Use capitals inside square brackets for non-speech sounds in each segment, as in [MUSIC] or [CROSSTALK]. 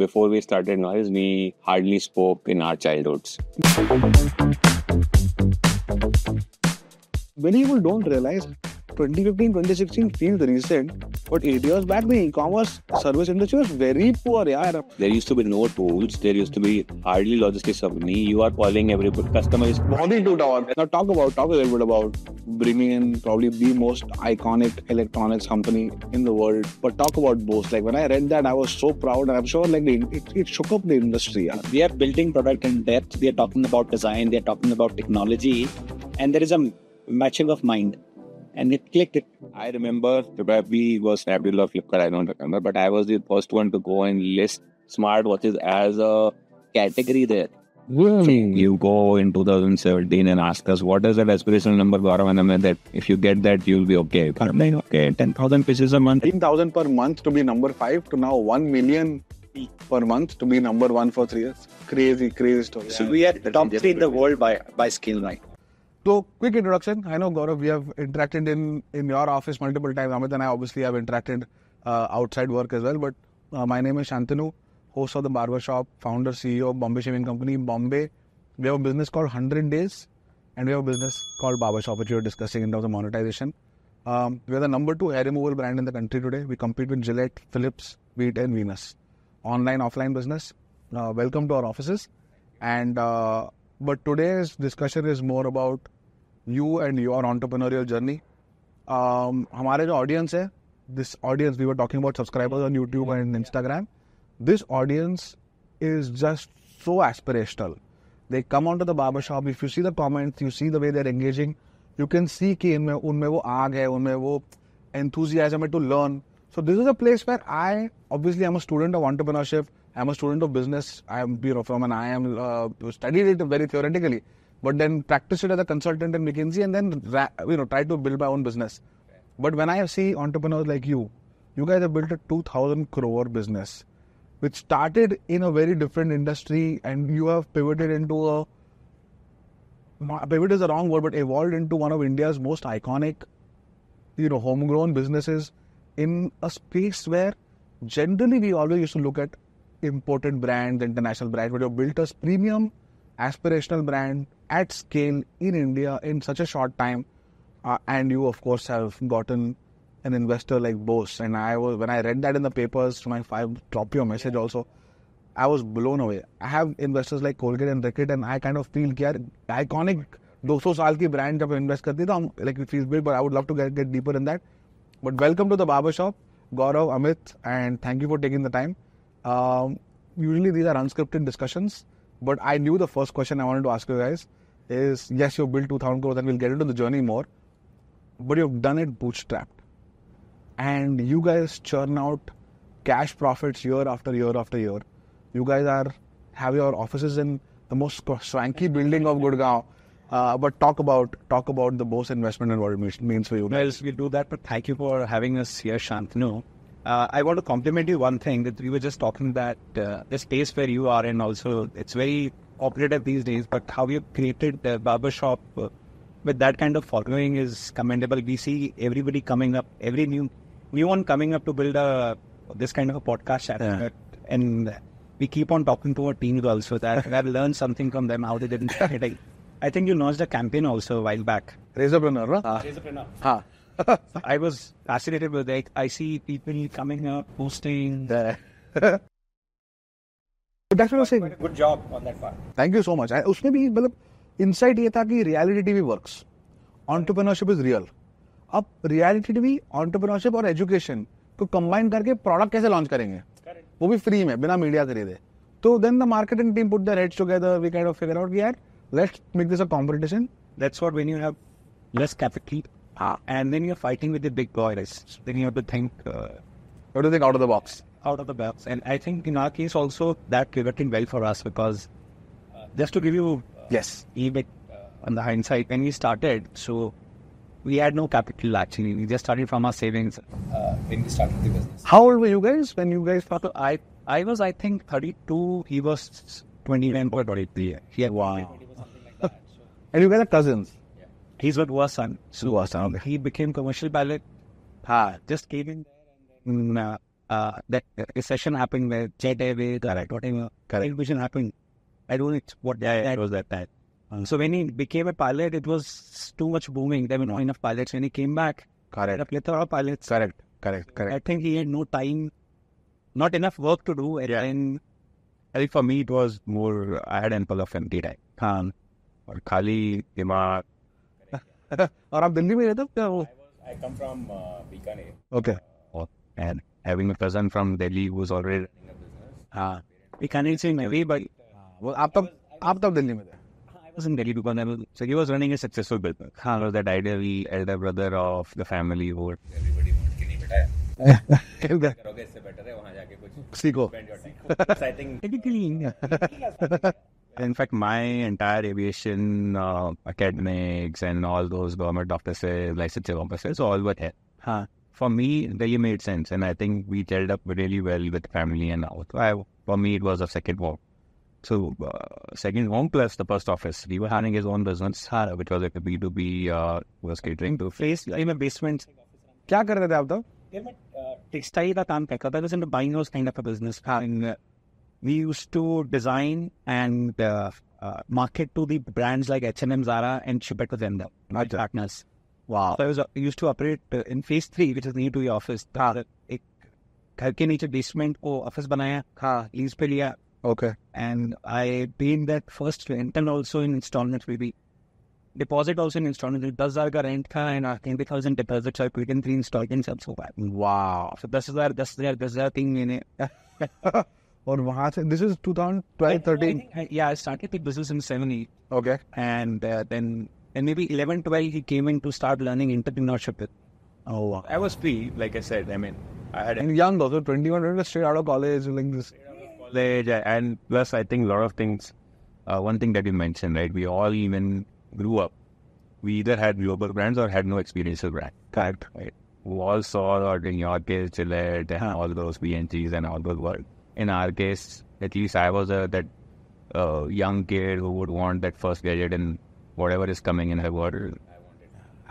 before we started Noise, we hardly spoke in our childhoods. Many people don't realize 2015, 2016 feels recent, but eight years back, the e-commerce service industry was very poor. Yeah, There used to be no tools. There used to be hardly logistics company. You are calling every customer is to tower. Now talk about talk a little bit about bringing in probably the most iconic electronics company in the world. But talk about Bose. Like when I read that, I was so proud, and I'm sure like the, it, it shook up the industry. Yeah. We are building product in depth. We are talking about design. We are talking about technology, and there is a matching of mind and it clicked. It. I remember probably was Snapdeal or Flipkart, I don't remember, but I was the first one to go and list smartwatches as a category there. Really? You go in 2017 and ask us what is that aspirational number, Gaurav, and I'm that if you get that, you'll be okay. I'm like, okay, 10,000 pieces a month. 10,000 per month to be number five to now 1 million per month to be number one for three years. Crazy, crazy story. So we are the top three in the world by by scale right. So, quick introduction. I know Gaurav, we have interacted in in your office multiple times. Amit and I obviously have interacted uh, outside work as well. But uh, my name is Shantanu, host of the Barbershop, founder, CEO of Bombay Shaving Company. Bombay, we have a business called 100 Days, and we have a business called Barbershop, which we were discussing in terms of monetization. Um, we are the number two hair removal brand in the country today. We compete with Gillette, Philips, Veet, and Venus. Online, offline business. Uh, welcome to our offices. And uh, but today's discussion is more about you and your entrepreneurial journey. Um, हमारे जो audience है, this audience we were talking about subscribers on YouTube and Instagram. This audience is just so aspirational. They come onto the barber shop. If you see the comments, you see the way they're engaging. You can see कि इनमें उनमें वो आग है, उनमें वो enthusiasm है to learn. So this is a place where I obviously I'm a student of entrepreneurship. I'm a student of business. I'm you know from an I am uh, studied it very theoretically, but then practiced it as a consultant in McKinsey, and then ra- you know tried to build my own business. But when I see entrepreneurs like you, you guys have built a 2,000 crore business, which started in a very different industry, and you have pivoted into a pivot is the wrong word, but evolved into one of India's most iconic, you know, homegrown businesses in a space where generally we always used to look at imported brands, international brands, but you built a premium, aspirational brand at scale in India in such a short time. Uh, and you, of course, have gotten an investor like Bose. And I was when I read that in the papers, to my five drop your message also. I was blown away. I have investors like Colgate and Reckitt, and I kind of feel कि यार iconic 200 साल की brand जब invest करती है तो हम like it feels big, but I would love to get, get deeper in that. But welcome to the barber shop, Gaurav, Amit, and thank you for taking the time. Um, usually these are unscripted discussions, but I knew the first question I wanted to ask you guys is yes, you've built 2,000 crores and we'll get into the journey more, but you've done it bootstrapped. And you guys churn out cash profits year after year after year. You guys are have your offices in the most swanky building of Gurgaon. Uh, but talk about talk about the Bose investment and what it means for you. Well, we'll do that, but thank you for having us here, Shantanu. Uh, I want to compliment you one thing that we were just talking that uh, the space where you are in also it's very operative these days, but how you created the barbershop uh, with that kind of following is commendable. We see everybody coming up, every new new one coming up to build a this kind of a podcast channel, Yeah. and we keep on talking to our teams also that [LAUGHS] I've learned something from them how they didn't [LAUGHS] start it. I think you launched a campaign also a while back. Razorpreneur, right? Uh, Huh. I was fascinated with it. I see people coming up, posting. But [LAUGHS] that's what I was saying. Good job on that part. Thank you so much उसमें भी मतलब insight ये था कि reality TV works entrepreneurship is real अब reality TV entrepreneurship और education को combine करके प्रोडक्ट कैसे लॉन्च करेंगे वो भी फ्री में बिना मीडिया खरीदे तो then the marketing team put the heads together we kind of figure out यार let's make this a competition That's what when you have less And then you're fighting with the big boys. Then you have to think. Uh, you to think out of the box. Out of the box. And I think in our case also that pivoted well for us because uh, just to give you uh, yes bit uh, on the hindsight when we started, so we had no capital actually. We just started from our savings when we started the business. How old were you guys when you guys started? I I was I think 32. He was 29 or 23. Yeah, wow. one, and you guys are cousins. He's what was on Suwasan. He became commercial pilot. Uh, just came in there and uh, uh, that uh, session happened where Jet Airways, correct, whatever, correct. vision happened. I don't know what yeah, that, it was that time. So when he became a pilot, it was too much booming. There were not enough pilots. When he came back, correct, a plethora of pilots. Correct, correct, correct. I think he had no time, not enough work to do, and yeah. then I think for me, it was more, I had ample of empty time. Khan, or Kali, Dimag, और आप दिल्ली में रहते हो क्या वो I come from uh, Bikaner. Okay And having a cousin from Delhi who was already हाँ. We can't say maybe, but वो आप तब आप तब दिल्ली में थे I was in Delhi because I was, So he was running a successful business. हाँ. Was that ideal elder brother of the family who everybody wants कि नहीं बेटा करोगे इससे बेटर है वहाँ जाके कुछ सीखो spend your time. so I think in fact my entire aviation uh, academics and all those government offices, licensing offices, all were here. हाँ. For me, they made sense, and I think we gelled up really well with family and all. So I, for me, it was a second home. So uh, second home plus the post office. We were having his own business, uh, which was like a B two B uh, was catering to place in a basement. क्या कर रहे थे आप तब textile का काम करता था was into buying those kind of a business. And uh, we used to design and uh, uh, market to the brands like H&M, Zara, and ship it to them. My अच्छा. partners. वाह So I was uh, used to operate uh, in phase three, which is near to your office. हाँ. एक घर के नीचे basement को office बनाया हाँ लीज पे लिया okay and I paid that first rent and also in installments maybe. Deposit also in installments. दस हजार का rent था and twenty thousand deposit so I paid in three installments also. वाह So दस हजार दस हजार दस हजार तीन महीने. और वहाँ से this is 2012 13 yeah I started the business in 70 okay. And uh, then and maybe 11 12 he came in to start learning entrepreneurship oh wow. I was free like I said I mean I had and young also 21 straight out of college like this. College and plus I think a lot of things uh, one thing that you mentioned right? We all even grew up we either had global brands or had no experiential brand. Correct. Right? We all saw or in your case Gillette and all those P&Gs and all those work in our case, at least I was a that uh, young kid who would want that first gadget and whatever is coming in her world.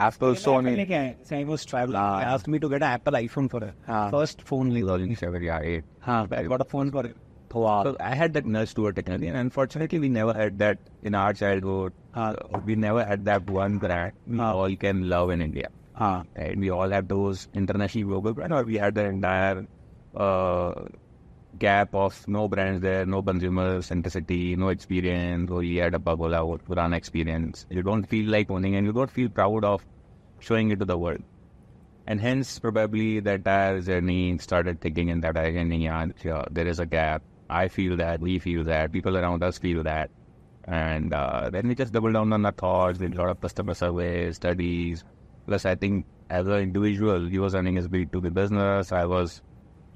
Apple Sony. me. I was traveling. Uh, asked me to get an Apple iPhone for her. Uh, first phone. 2007, yeah, 8. Huh. I got a phone for it. Wow. So I had that nurse to a technology, and unfortunately, we never had that in our childhood. We never had that one brand we all can love in India. And we all have those international global brand, or we had the entire uh, gap of no brands there, no consumer centricity, no experience. Or you had a Bagola or Purana experience. You don't feel like owning, and you don't feel proud of showing it to the world. And hence, probably the entire journey started thinking in that direction. Yeah, sure, there is a gap. I feel that, we feel that, people around us feel that. And uh, then we just double down on our thoughts, did a lot of customer surveys, studies. Plus, I think as an individual, he was running his B2B business. I was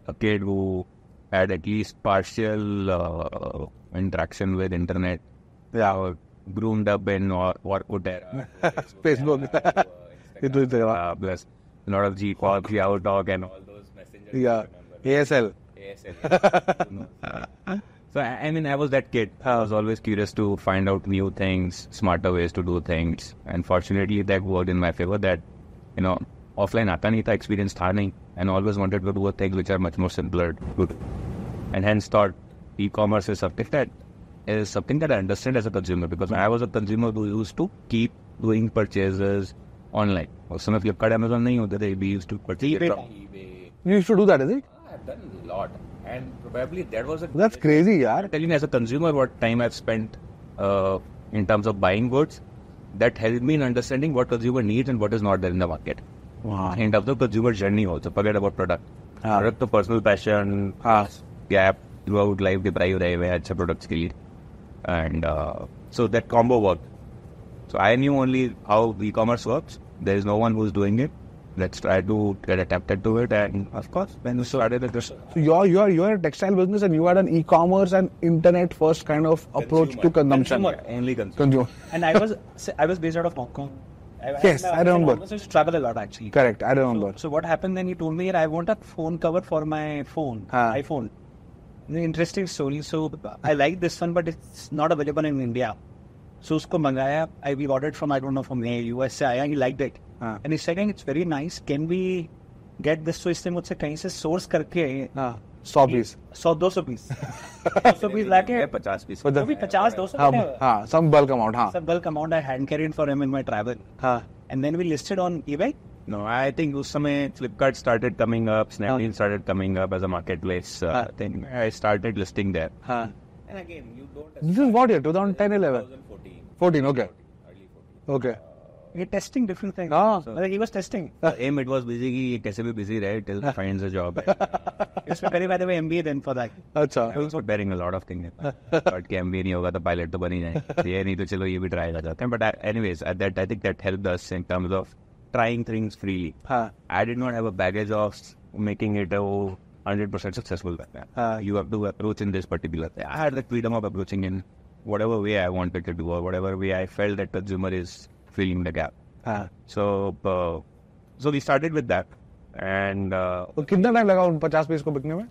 a kid who had at least partial uh, interaction with internet. Yeah. Uh, groomed up in or Orkut era. Facebook. It was there. uh, plus a lot of G Talk, Yahoo Talk, and all those messengers. Yeah. ASL. ASL. [LAUGHS] so I I mean, I was that kid. I was always curious to find out new things, smarter ways to do things, and fortunately, that worked in my favor. That you know, offline आता नहीं था, experience था नहीं, and always wanted to do things which are much more simpler, good, and hence thought e-commerce is something that is something that I understand as a consumer because I was a consumer who used to keep doing purchases online. और समय Flipkart, Amazon नहीं होते थे. We used to purchase eBay. from eBay. You used to do that, is it? I've done a lot, and probably that was a. That's crazy, yaar. telling you as a consumer what time I've spent uh, in terms of buying goods. That helped me in understanding what consumer needs and what is not there in the market. Wow. In terms of consumer journey, also forget about product. हाँ. Product तो personal passion, हाँ. gap throughout life deprive रहे हुए अच्छे products के लिए, and uh, so that combo worked. So I knew only how e-commerce works. There is no one who's doing it. Let's try to get adapted to it, and of course, when we started it, So you're you're you're a textile business and you had an e-commerce and internet first kind of approach consumer. to consumption. Consumer. only consumer. Consumer. And I was I was based out of Hong Kong. I, Yes, I remember. I used to travel a lot actually. Correct. I remember. So, so what happened then? He told me I want a phone cover for my phone, हाँ. iPhone. An interesting story. So I like this one, but it's not available in India. So उसको मंगाया. I we ordered from I don't know from where US से आया. He liked it. हाँ. And he's saying it's very nice. Can we get this तो इसने मुझसे कहीं से सोर्स करके हाँ सौ पीस सौ दो सौ पीस सौ पीस लाके पचास पीस वो भी पचास दो सौ हाँ हाँ some bulk amount हाँ some bulk amount I hand carried for him in my travel हाँ and then we listed on eBay No, I think उस समय Flipkart started coming up, Snapdeal started coming up as a marketplace uh, हाँ. thing. I started listing there. हाँ and again you don't This is what year? 2010, 11? 14, okay. Early 14. Okay. you're testing different things हाँ. मतलब he was testing Aim it was busy कि ये कैसे भी busy रहे till finds a job. he was preparing by the way MBA then for that अच्छा I was preparing a lot of things. But कि MBA नहीं होगा तो pilot तो बन ही जाए. ये नहीं तो चलो ये भी try कर जाते हैं. But I, anyways, at that I think that helped us in terms of trying things freely. हाँ I did not have a baggage of making it a 100% successful. हाँ. you have to approach in this particular thing. I had the freedom of approaching in whatever way I wanted to do or whatever way I felt that consumer is filling the gap. हाँ So, uh, so we started with that, and uh, तो कितना time लगा उन पचास piece को बिकने में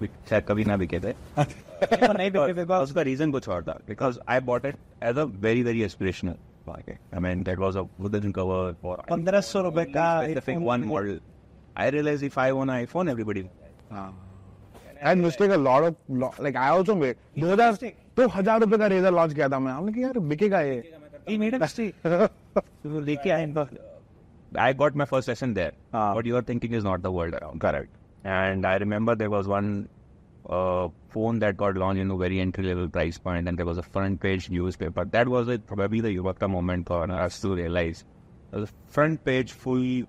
we- शायद कभी ना बिके थे तो नहीं बिके because उसका रीजन कुछ और था because I bought it as a very very aspirational market. I mean that was a wooden cover for पंद्रह सौ रुपए का specific one model. I realized if I own an iPhone, everybody. Ah. हाँ and mistake a lot of like I also made 2000 तो हज़ार रुपए का razor launch किया था मैं हमने कहा यार बिकेगा ये He made a mistake. [LAUGHS] Leke I got my first lesson there. Ah. What you are thinking is not the world around. Correct. And I remember there was one uh, phone that got launched in a very entry level price point, and there was a front page newspaper. That was like, probably the Yuvakta moment for us to realize. The front page full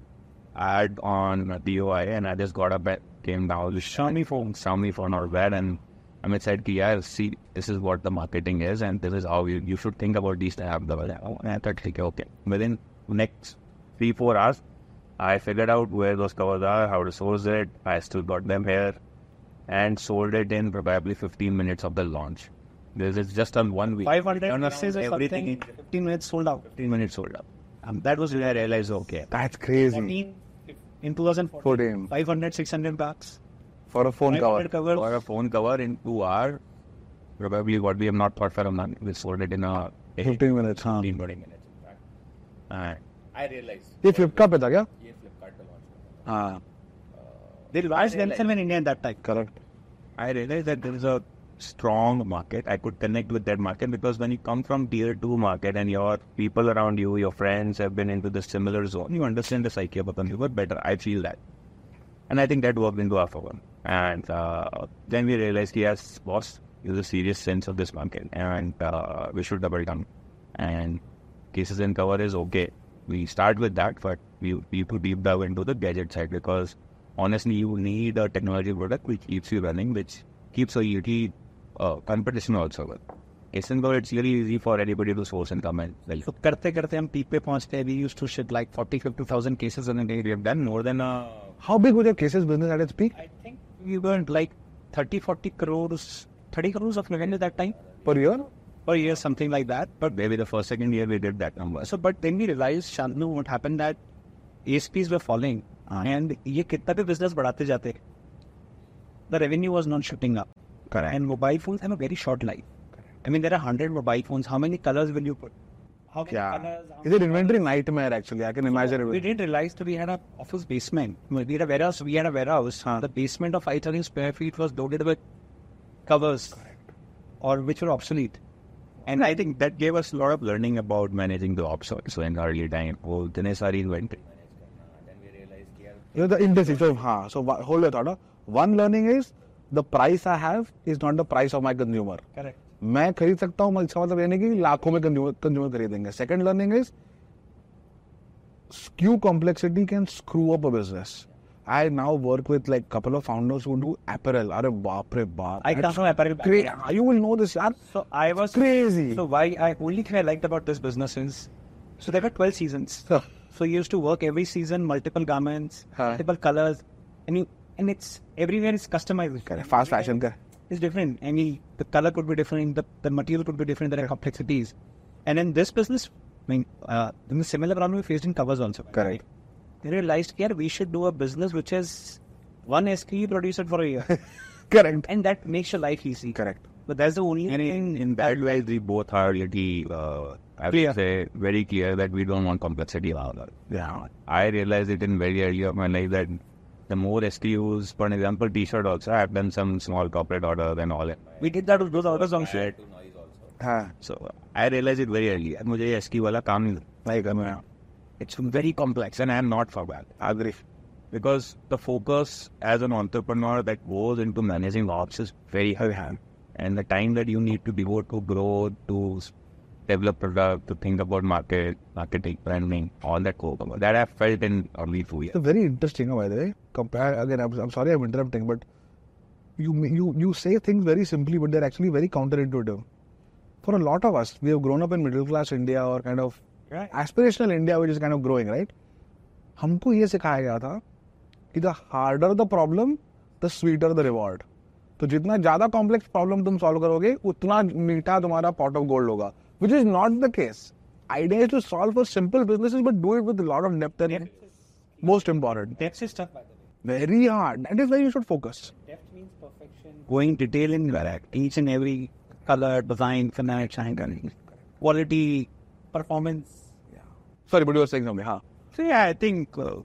ad on TOI, and I just got up and came down. The Xiaomi phone, Xiaomi phone or bad, and I'm excited. Yeah, see, this is what the marketing is, and this is how you, you should think about these tabs. And I thought, okay, okay. Within next three four hours, I figured out where those covers are, how to source it. I still got them here, and sold it in probably 15 minutes of the launch. This is just on one week. 500 pieces or everything. In 15 minutes sold out. 15 minutes sold out. Um, that was when I realized, okay, that's crazy. 14, in 2014, 14. 500, 600 bucks for a phone 500 cover cover for a phone cover in two hours, probably what we have not thought for a month, we sold it in a 15 minutes हाँ 15, 20 minutes. in fact. And I realized ये फ्लिपकार्ट पे था क्या ये Flipkart पे launch हुआ। हाँ they launched themselves in India at that time correct I realized that there is a strong market. I could connect with that market because when you come from tier two market and your people around you, your friends have been into the similar zone, you understand the psyche of a consumer better. I feel that. And I think that worked into our favor. And uh, then we realized, yes, boss, there's a serious sense of this market and uh, we should double down. And cases and cover is okay. We start with that, but we, we put deep dive into the gadget side because honestly, you need a technology product which keeps you running, which keeps a ET uh, competition also with. Isn't though it's really easy for anybody to source and come and sell. तो करते करते हम peak पे पहुंचते हैं we used to ship like 40 50000 cases in a day We have done more than a how big was your cases business at its peak I think we were like 30 40 crores 30 crores of revenue that time per year per year something like that but maybe the first second year we did that number. so but then we realized Shantanu what happened that ASPs were falling and ये कितना भी business बढ़ाते जाते the revenue was not shooting up correct and mobile phones have a very short life I mean there are 100 mobile phones how many colors will you put How yeah. colors? Is it inventory nightmare actually? I can so imagine it. We didn't realize that we had an office basement. We had a warehouse. We had a warehouse. Huh. The basement of 5,000 square feet was loaded with covers, Correct. or which were obsolete. And I think that gave us a lot of learning about managing the ops also in early time. Oh, well, then inventory. You know, the industry. So, huh. so hold your thought. One learning is the price I have is not the price of my consumer. Correct. मैं खरीद सकता हूँ इसका मतलब ये नहीं कि लाखों में कंज्यूमर खरीदेंगे second learning is skew complexity can screw up a business. I now work with like couple of founders who do apparel. अरे बाप रे बाप. I come from apparel background. You will know this, yaar. So I was Crazy. So why I only thing I liked about this business is, so there were 12 seasons. Huh. So you used to work every season, multiple garments, Huh. multiple colors, and you and it's everywhere is customized. Correct. Fast fashion का. It's different. I mean, the color could be different, the, the material could be different, there are complexities. And in this business, I mean, uh, then the similar problem we faced in covers also. Correct. They realized, yeah, we should do a business which is one SKU produced for a year. [LAUGHS] Correct. and that makes your life easy. Correct. But that's the only And thing in, in that way, we both are really, uh, I Clear. would say, very clear that we don't want complexity around. Yeah. I realized it in very early of my life that the more SKUs. For an example, T-shirt also. I have done some small corporate order and all. We did that with those orders on shit. हाँ so I realize it very early मुझे एस की वाला काम नहीं like it's very complex and I am not for that agree because the focus as an entrepreneur that goes into managing ops is very high. And the time that you need to devote to growth, to develop product, to think about market, marketing, branding, all that go That I felt in early two years. It's very interesting, oh, by the way. Compare again. I'm, I'm sorry, I'm interrupting, but you you you say things very simply, but they're actually very counterintuitive. For a lot of us, we have grown up in middle class India or kind of Right. aspirational India, which is kind of growing, right? हमको ये सिखाया गया था कि the harder the problem the sweeter the reward तो जितना ज़्यादा complex problem तुम सॉल्व करोगे उतना मीठा तुम्हारा पॉट ऑफ़ गोल्ड होगा which is not the case. Idea is to solve for simple businesses, but do it with a lot of depth and depth most important. Depth is tough, by the way. Very hard. That is where you should focus. Depth means perfection. Going detail in correct. Each and every color, design, finance, and quality, performance. Yeah. Sorry, but you were saying something, huh? So yeah, I think uh,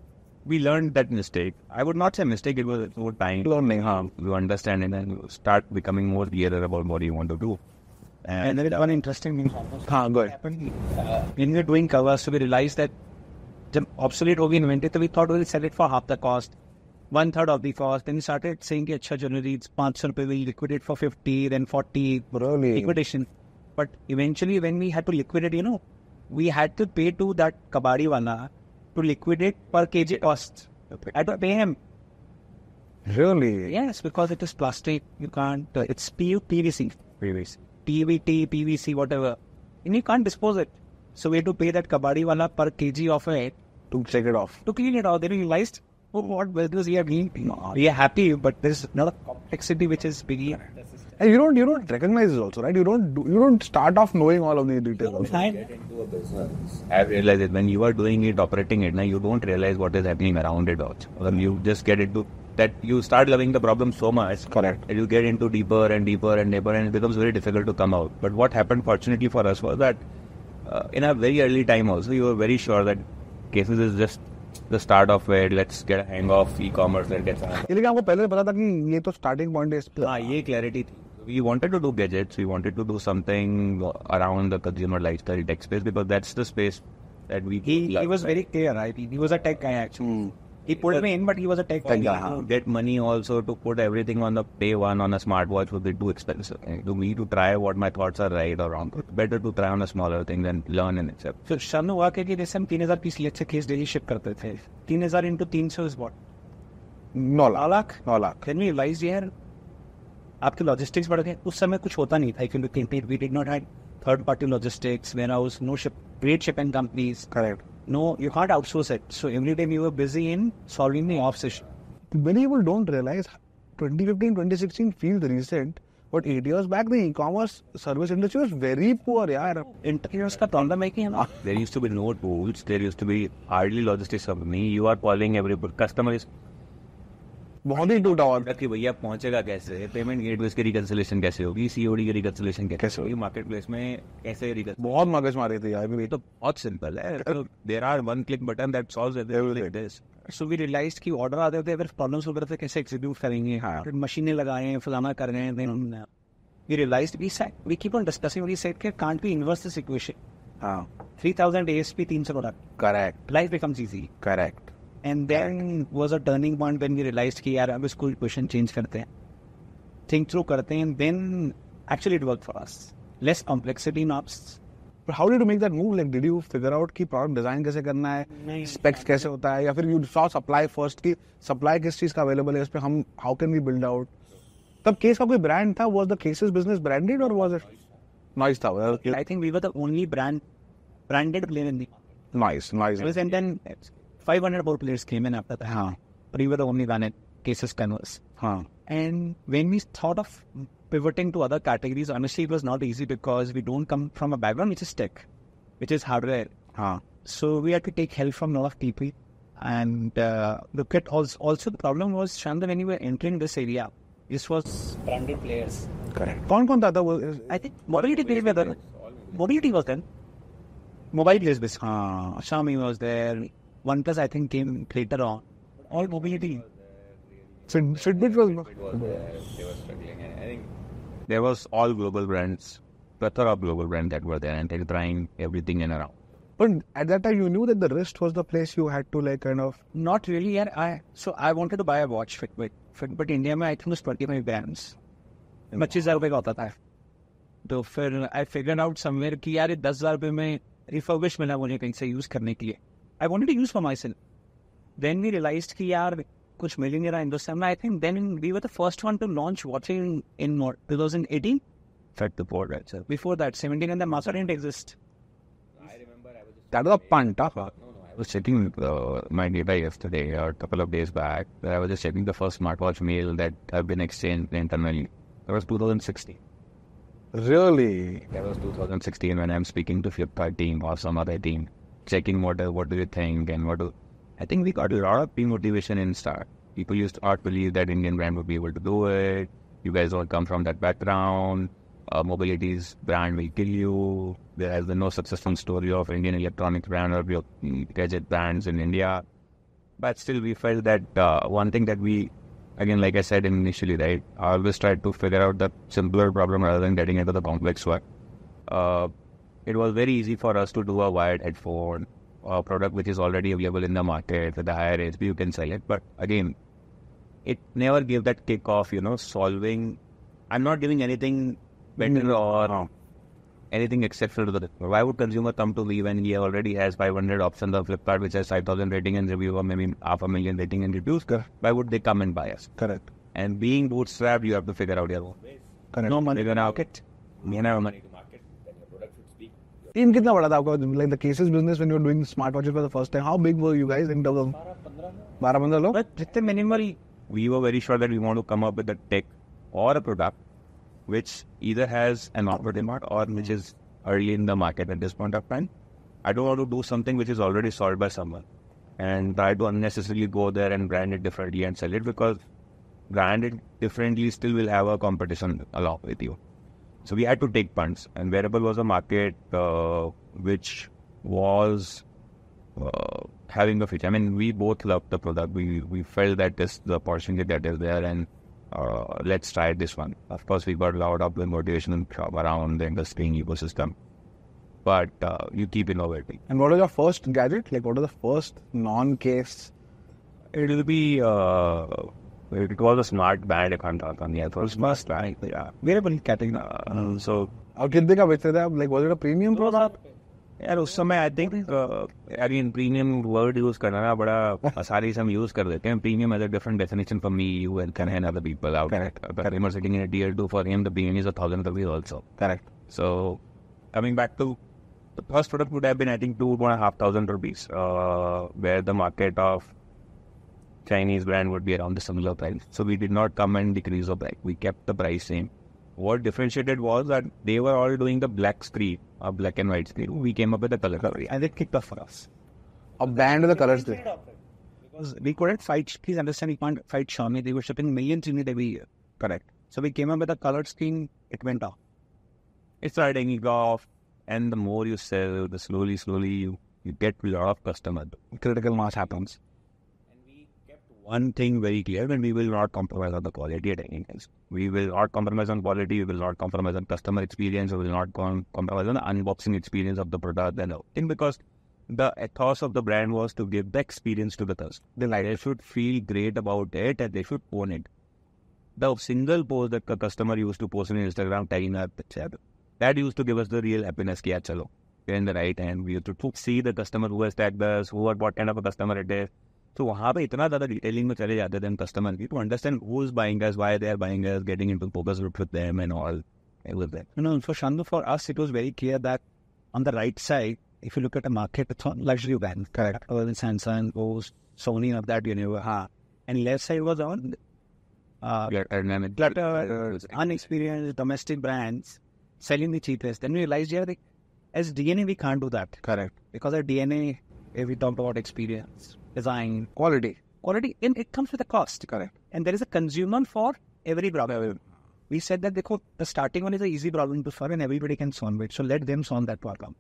we learned that mistake. I would not say mistake. It was over time learning, huh? You understand and then start becoming more clearer about what you want to do. And there is one interesting thing almost हाँ go ahead happened. Uh, when we were doing covers, so we realized that जब obsolete होगी invented, so we thought we'll sell it for half the cost, one third of the cost. Then we started saying कि अच्छा generally it's 500 रुपए we'll liquidate for 50, then 40 Really? liquidation. But eventually when we had to liquidate, you know, we had to pay to that kabadi wala to liquidate per kg cost. I had to pay him. really Yes, because it is plastic. You can't. Uh, it's PU PVC. PVC. PVT, PVC, whatever. And you can't dispose it. So we had to pay that kabadi wala per kg of it to check it off to clean it out. Then we realized, oh, what business we are doing? We are happy, but there's not a complexity which is big. and you don't you don't recognize this also right you don't do, you don't start off knowing all of these details also. into a business. I realized that when you are doing it, operating it, now you don't realize what is happening around it also. Or you just get into that you start loving the problem so much. Correct. That you get into deeper and deeper and deeper and it becomes very difficult to come out. But what happened fortunately for us was that uh, in a very early time also, you were very sure that cases is just the start of where let's get a hang of e-commerce and get ये लेकिन आपको पहले से पता था कि ये तो स्टार्टिंग पॉइंट है इस पे हाँ ये क्लैरिटी थी we wanted to do gadgets we wanted to do something around the consumer lifestyle tech space because that's the space that we He, he like. was very clear, right? He, he was a tech guy actually. He pulled me in, but he was a tech, Tech guy, guy. huh? to get money also to put everything on the day one on a smartwatch would be too expensive. And to me to try what my thoughts are right or wrong, better to try on a smaller thing than learn and accept. फिर शर्म हुआ कि जैसे हम तीन हजार piece late से case daily ship करते थे तीन हजार इंटू तीन सौ इज वॉट नौ नौ लाख लाख नौ लाख Then we realized यार आपके लॉजिस्टिक्स बढ़ गए उस समय कुछ होता नहीं था if you look into it, we did not have third party logistics warehouse no ship great shipping companies correct no, you can't outsource it. So every time you were busy in solving the off session. Many people don't realize 2015, 2016 feels recent, but eight years back, the e-commerce service industry was very poor. Yeah, ka making. There used to be no tools. There used to be hardly logistics company. You are calling every customer is बहुत ही टूटा हुआ कि भैया पहुंचेगा कैसे? Payment gateways की reconciliation कैसे होगी? सीओडी की रिकंसिलेशन कैसे होगी? मार्केट प्लेस में कैसे बहुत मगज मारी थी यार। ये तो बहुत सिंपल है। There are one click button that solves everything so we realize कि ऑर्डर आते थे फिर प्रॉब्लम्स हो रहे थे कैसे एग्जीक्यूट करेंगे? हाँ। मशीनें लगाए हैं फलाना कर रहे हैं then we realize we said we keep on discussing we said के can't be inverse this equation हाँ। 3000 ASP 300 product correct life becomes easy. Correct and then was a turning point when we realize कि यार अब इसको question change करते हैं। Think through करते हैं then actually it work for us less complexity in ops how do make that move like did you figure out की product design कैसे करना है? स्पेक्स कैसे होता है? या फिर यू सॉ सप्लाई फ़र्स्ट की सप्लाई किस चीज़ का अवेलेबल है? उस पर हम how can we build out तब केस का कोई ब्रांड था? Was the cases business branded और वॉज़ इट नॉइस था? I think we were the only brand branded plain in the Noise Noise and then 500 more players came in after that. Huh. But we were the only one in cases canvas. Huh. And when we thought of pivoting to other categories, honestly, it was not easy because we don't come from a background which is tech, which is hardware. Huh. So we had to take help from a lot of people. And uh, look at also, also the problem was, Shanda, when you were entering this area, this was branded players. Correct. Kaun kaun tha? I think mobility played with Mobility was then. Mobile players basically. Xiaomi was there. OnePlus I think came later on. All mobility. Fit, Fitbit was They were struggling. I think there was all global brands, plethora of global brands that were there, and they were trying everything in around. but at that time you knew that the wrist was the place you had to like kind of Not really. Yeah, I so I wanted to buy a watch Fitbit. Fitbit India में I think was 25 grams. पच्चीस हज़ार रुपये का होता था तो फिर I figure out somewhere कि यार दस हज़ार रुपये में रिफर्बिश मिला मुझे कहीं से यूज़ करने के लिए I wanted to use for my self then we realize कि यार कुछ मिल ही नहीं रहा हिंदुस्तान में I think then we were the first one to launch watching in 2018 Fact the board, right, sir? before that 17 and the master didn't exist that was a punt huh? I was checking uh, my data yesterday or a couple of days back. Where I was just checking the first smartwatch mail that have been exchanged internally. That was 2016. really That was 2016 when I'm speaking to Flipkart team or some other team, checking what what do you think and what do. I think we got a lot of motivation in start. People used to not believe that Indian brand would be able to do it. You guys don't come from that background. Uh, mobility's brand will kill you. There has been no successful story of Indian electronics brand or mm, gadget brands in India. But still, we felt that uh, one thing that we, again, like I said initially, right, I always tried to figure out the simpler problem rather than getting into the complex one. Uh, it was very easy for us to do a wired headphone, a product which is already available in the market with a higher HP, you can sell it. But again, it never gave that kick off, you know, solving. I'm not giving anything better mm. or anything exceptional to the Why would consumer come to me when he already has 500 options on Flipkart, which has 5,000 rating and review, or maybe half a million rating and reviews? Why would they come and buy us? correct And being bootstrapped, you have to figure out your own correct no money They're market. You have money team कितना बड़ा था आपका like the cases business when you were doing smartwatches for the first time how big were you guys in terms of 12 15 लोग but जितने minimal we were very sure that we want to come up with a tech or a product which either has an offer demand or which is early in the market at this point of time. I don't want to do something which is already solved by someone and try to unnecessarily go there and brand it differently and sell it because brand it differently still will have a competition along with you. So we had to take punts, and wearable was a market uh, which was uh, having a future. I mean, we both loved the product. We we felt that this the opportunity that is there, and uh, let's try this one. Of course, we got a lot of motivation around the industry ecosystem, but uh, you keep innovating. and what was your first gadget like what was the first non-case It will be. Uh, it was a smart band, if I'm not on the other. Smart band, yeah. Wearable category. Uh, so, आप कितने का बेचते थे आप like was it a premium product यार उस समय I think again premium word use करना ना बड़ा आसानी से हम यूज कर देते हैं premium as a different definition for me you and can hand other people out correct I am sitting in a tier 2 for him the premium is a 1000 rupees also correct so coming back to the first product would have been I think two one and a half thousand rupees, uh, where the market of Chinese brand would be around the similar price so we did not come and decrease the price we kept the price same what differentiated was that they were all doing the black screen, a black and white screen. We came up with a color screen. and they kicked off for us a band of the colors थे because we couldn't fight. Please understand, we can't fight Xiaomi. They were shipping millions units every year. correct So we came up with a colored scheme. It went off. It started taking off, and the more you sell, the slowly, slowly you, you get a lot of customers. critical mass happens one thing very clear when we will not compromise on the quality at any cost. We will not compromise on quality, we will not compromise on customer experience, we will not com- compromise on the unboxing experience of the product and everything because the ethos of the brand was to give the experience to the customer. Like, they should feel great about it and they should own it. The single post that the customer used to post on Instagram tagging our picture, that used to give us the real happiness. Ki, chalo, in the right hand. We used to see the customer who has tagged us, who what kind of a customer it is. तो वहाँ पे इतना ज़्यादा detailing में चले जाते थे customer की to understand who is buying us why they are buying us getting into focus group with them and all with them. You know, for Shandu, for us, it was very clear that on the right side, if you look at a market, it's on luxury brands. Correct. Other than Samsung, Bose, Sony, of that universe. Huh. And left side was on uh, Yeah, and then it- clutter, unexperienced domestic brands selling the cheapest. Then we realized, yeah, they, as DNA, we can't do that. correct Because our DNA, if we talked about experience, design, quality quality, and it comes with a cost. correct And there is a consumer for every product. we said that देखो, the starting one is an easy problem to solve and everybody can solve it. So let them solve that problem.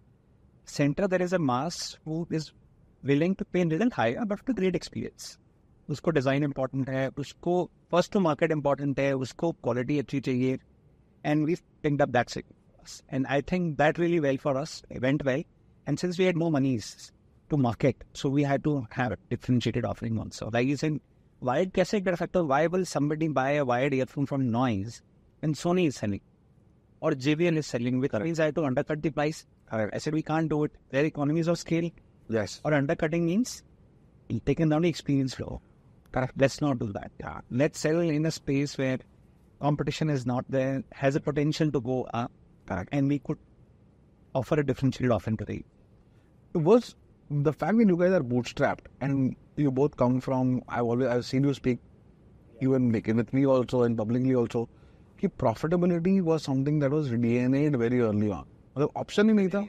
Center, there is a mass who is willing to pay a little higher but with great experience. उसको design important है उसको first to market important है उसको quality अच्छी चाहिए and we picked up that signal. And I think that really well for us, it went well. And since we had more monies to market, so we had to have a differentiated offering also. Like you said, wired cassette factor, why will somebody buy a wired earphone from Noise when Sony is selling? Or JBL is selling, which means I have to undercut the price. I said we can't do it. There are economies of scale. Yes. Or undercutting means taking down the experience flow. Correct. Let's not do that. Yeah. Let's sell in a space where competition is not there, has a potential to go up, Correct. and we could offer a differentiated offering to the was the fact that you guys are bootstrapped and you both come from I've always I've seen you speak even like with me also and publicly also कि profitability was something that was DNA'd very early on मतलब option ही नहीं था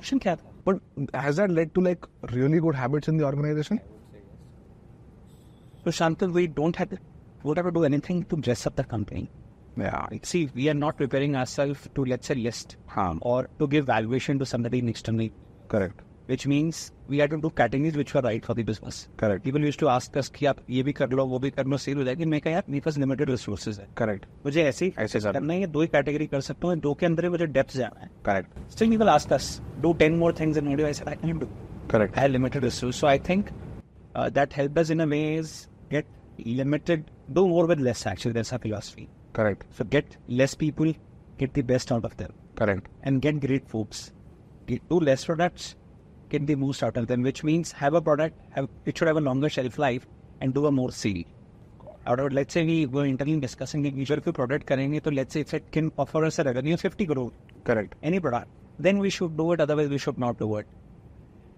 option क्या था? but has that led to like really good habits in the organization So Shantan, we don't have to, we don't have to do anything to dress up the company. yeah See, we are not preparing ourselves to let's say list हाँ or to give valuation to somebody externally, correct which means we had to do categories which were right for the business. correct People used to ask us कि आप ये भी कर लो वो भी कर लो cell हो जाएगी मैं कहा यार मेरे पास लिमिटेड रिसोर्सेज है correct मुझे ऐसे ही ऐसे करना। करना है ये दो ही कैटेगरी कर सकता हूँ दो के अंदर ही मुझे डेप्थ जाना है correct Still, people ask us, do 10 more things in audio. I said, I can't do. correct I had limited resources. So I think uh, that helped us in a way is get limited, do more with less actually. That's our philosophy. correct So get less people, get the best out of them, correct and get great folks. Get, do less products, get the most out of them, which means have a product, have it should have a longer shelf life and do a more sale. Let's say we were internally discussing a usual product currently, so let's say if it can offer us a revenue 50 crore. Correct. Any product. Then we should do it, otherwise we should not do it.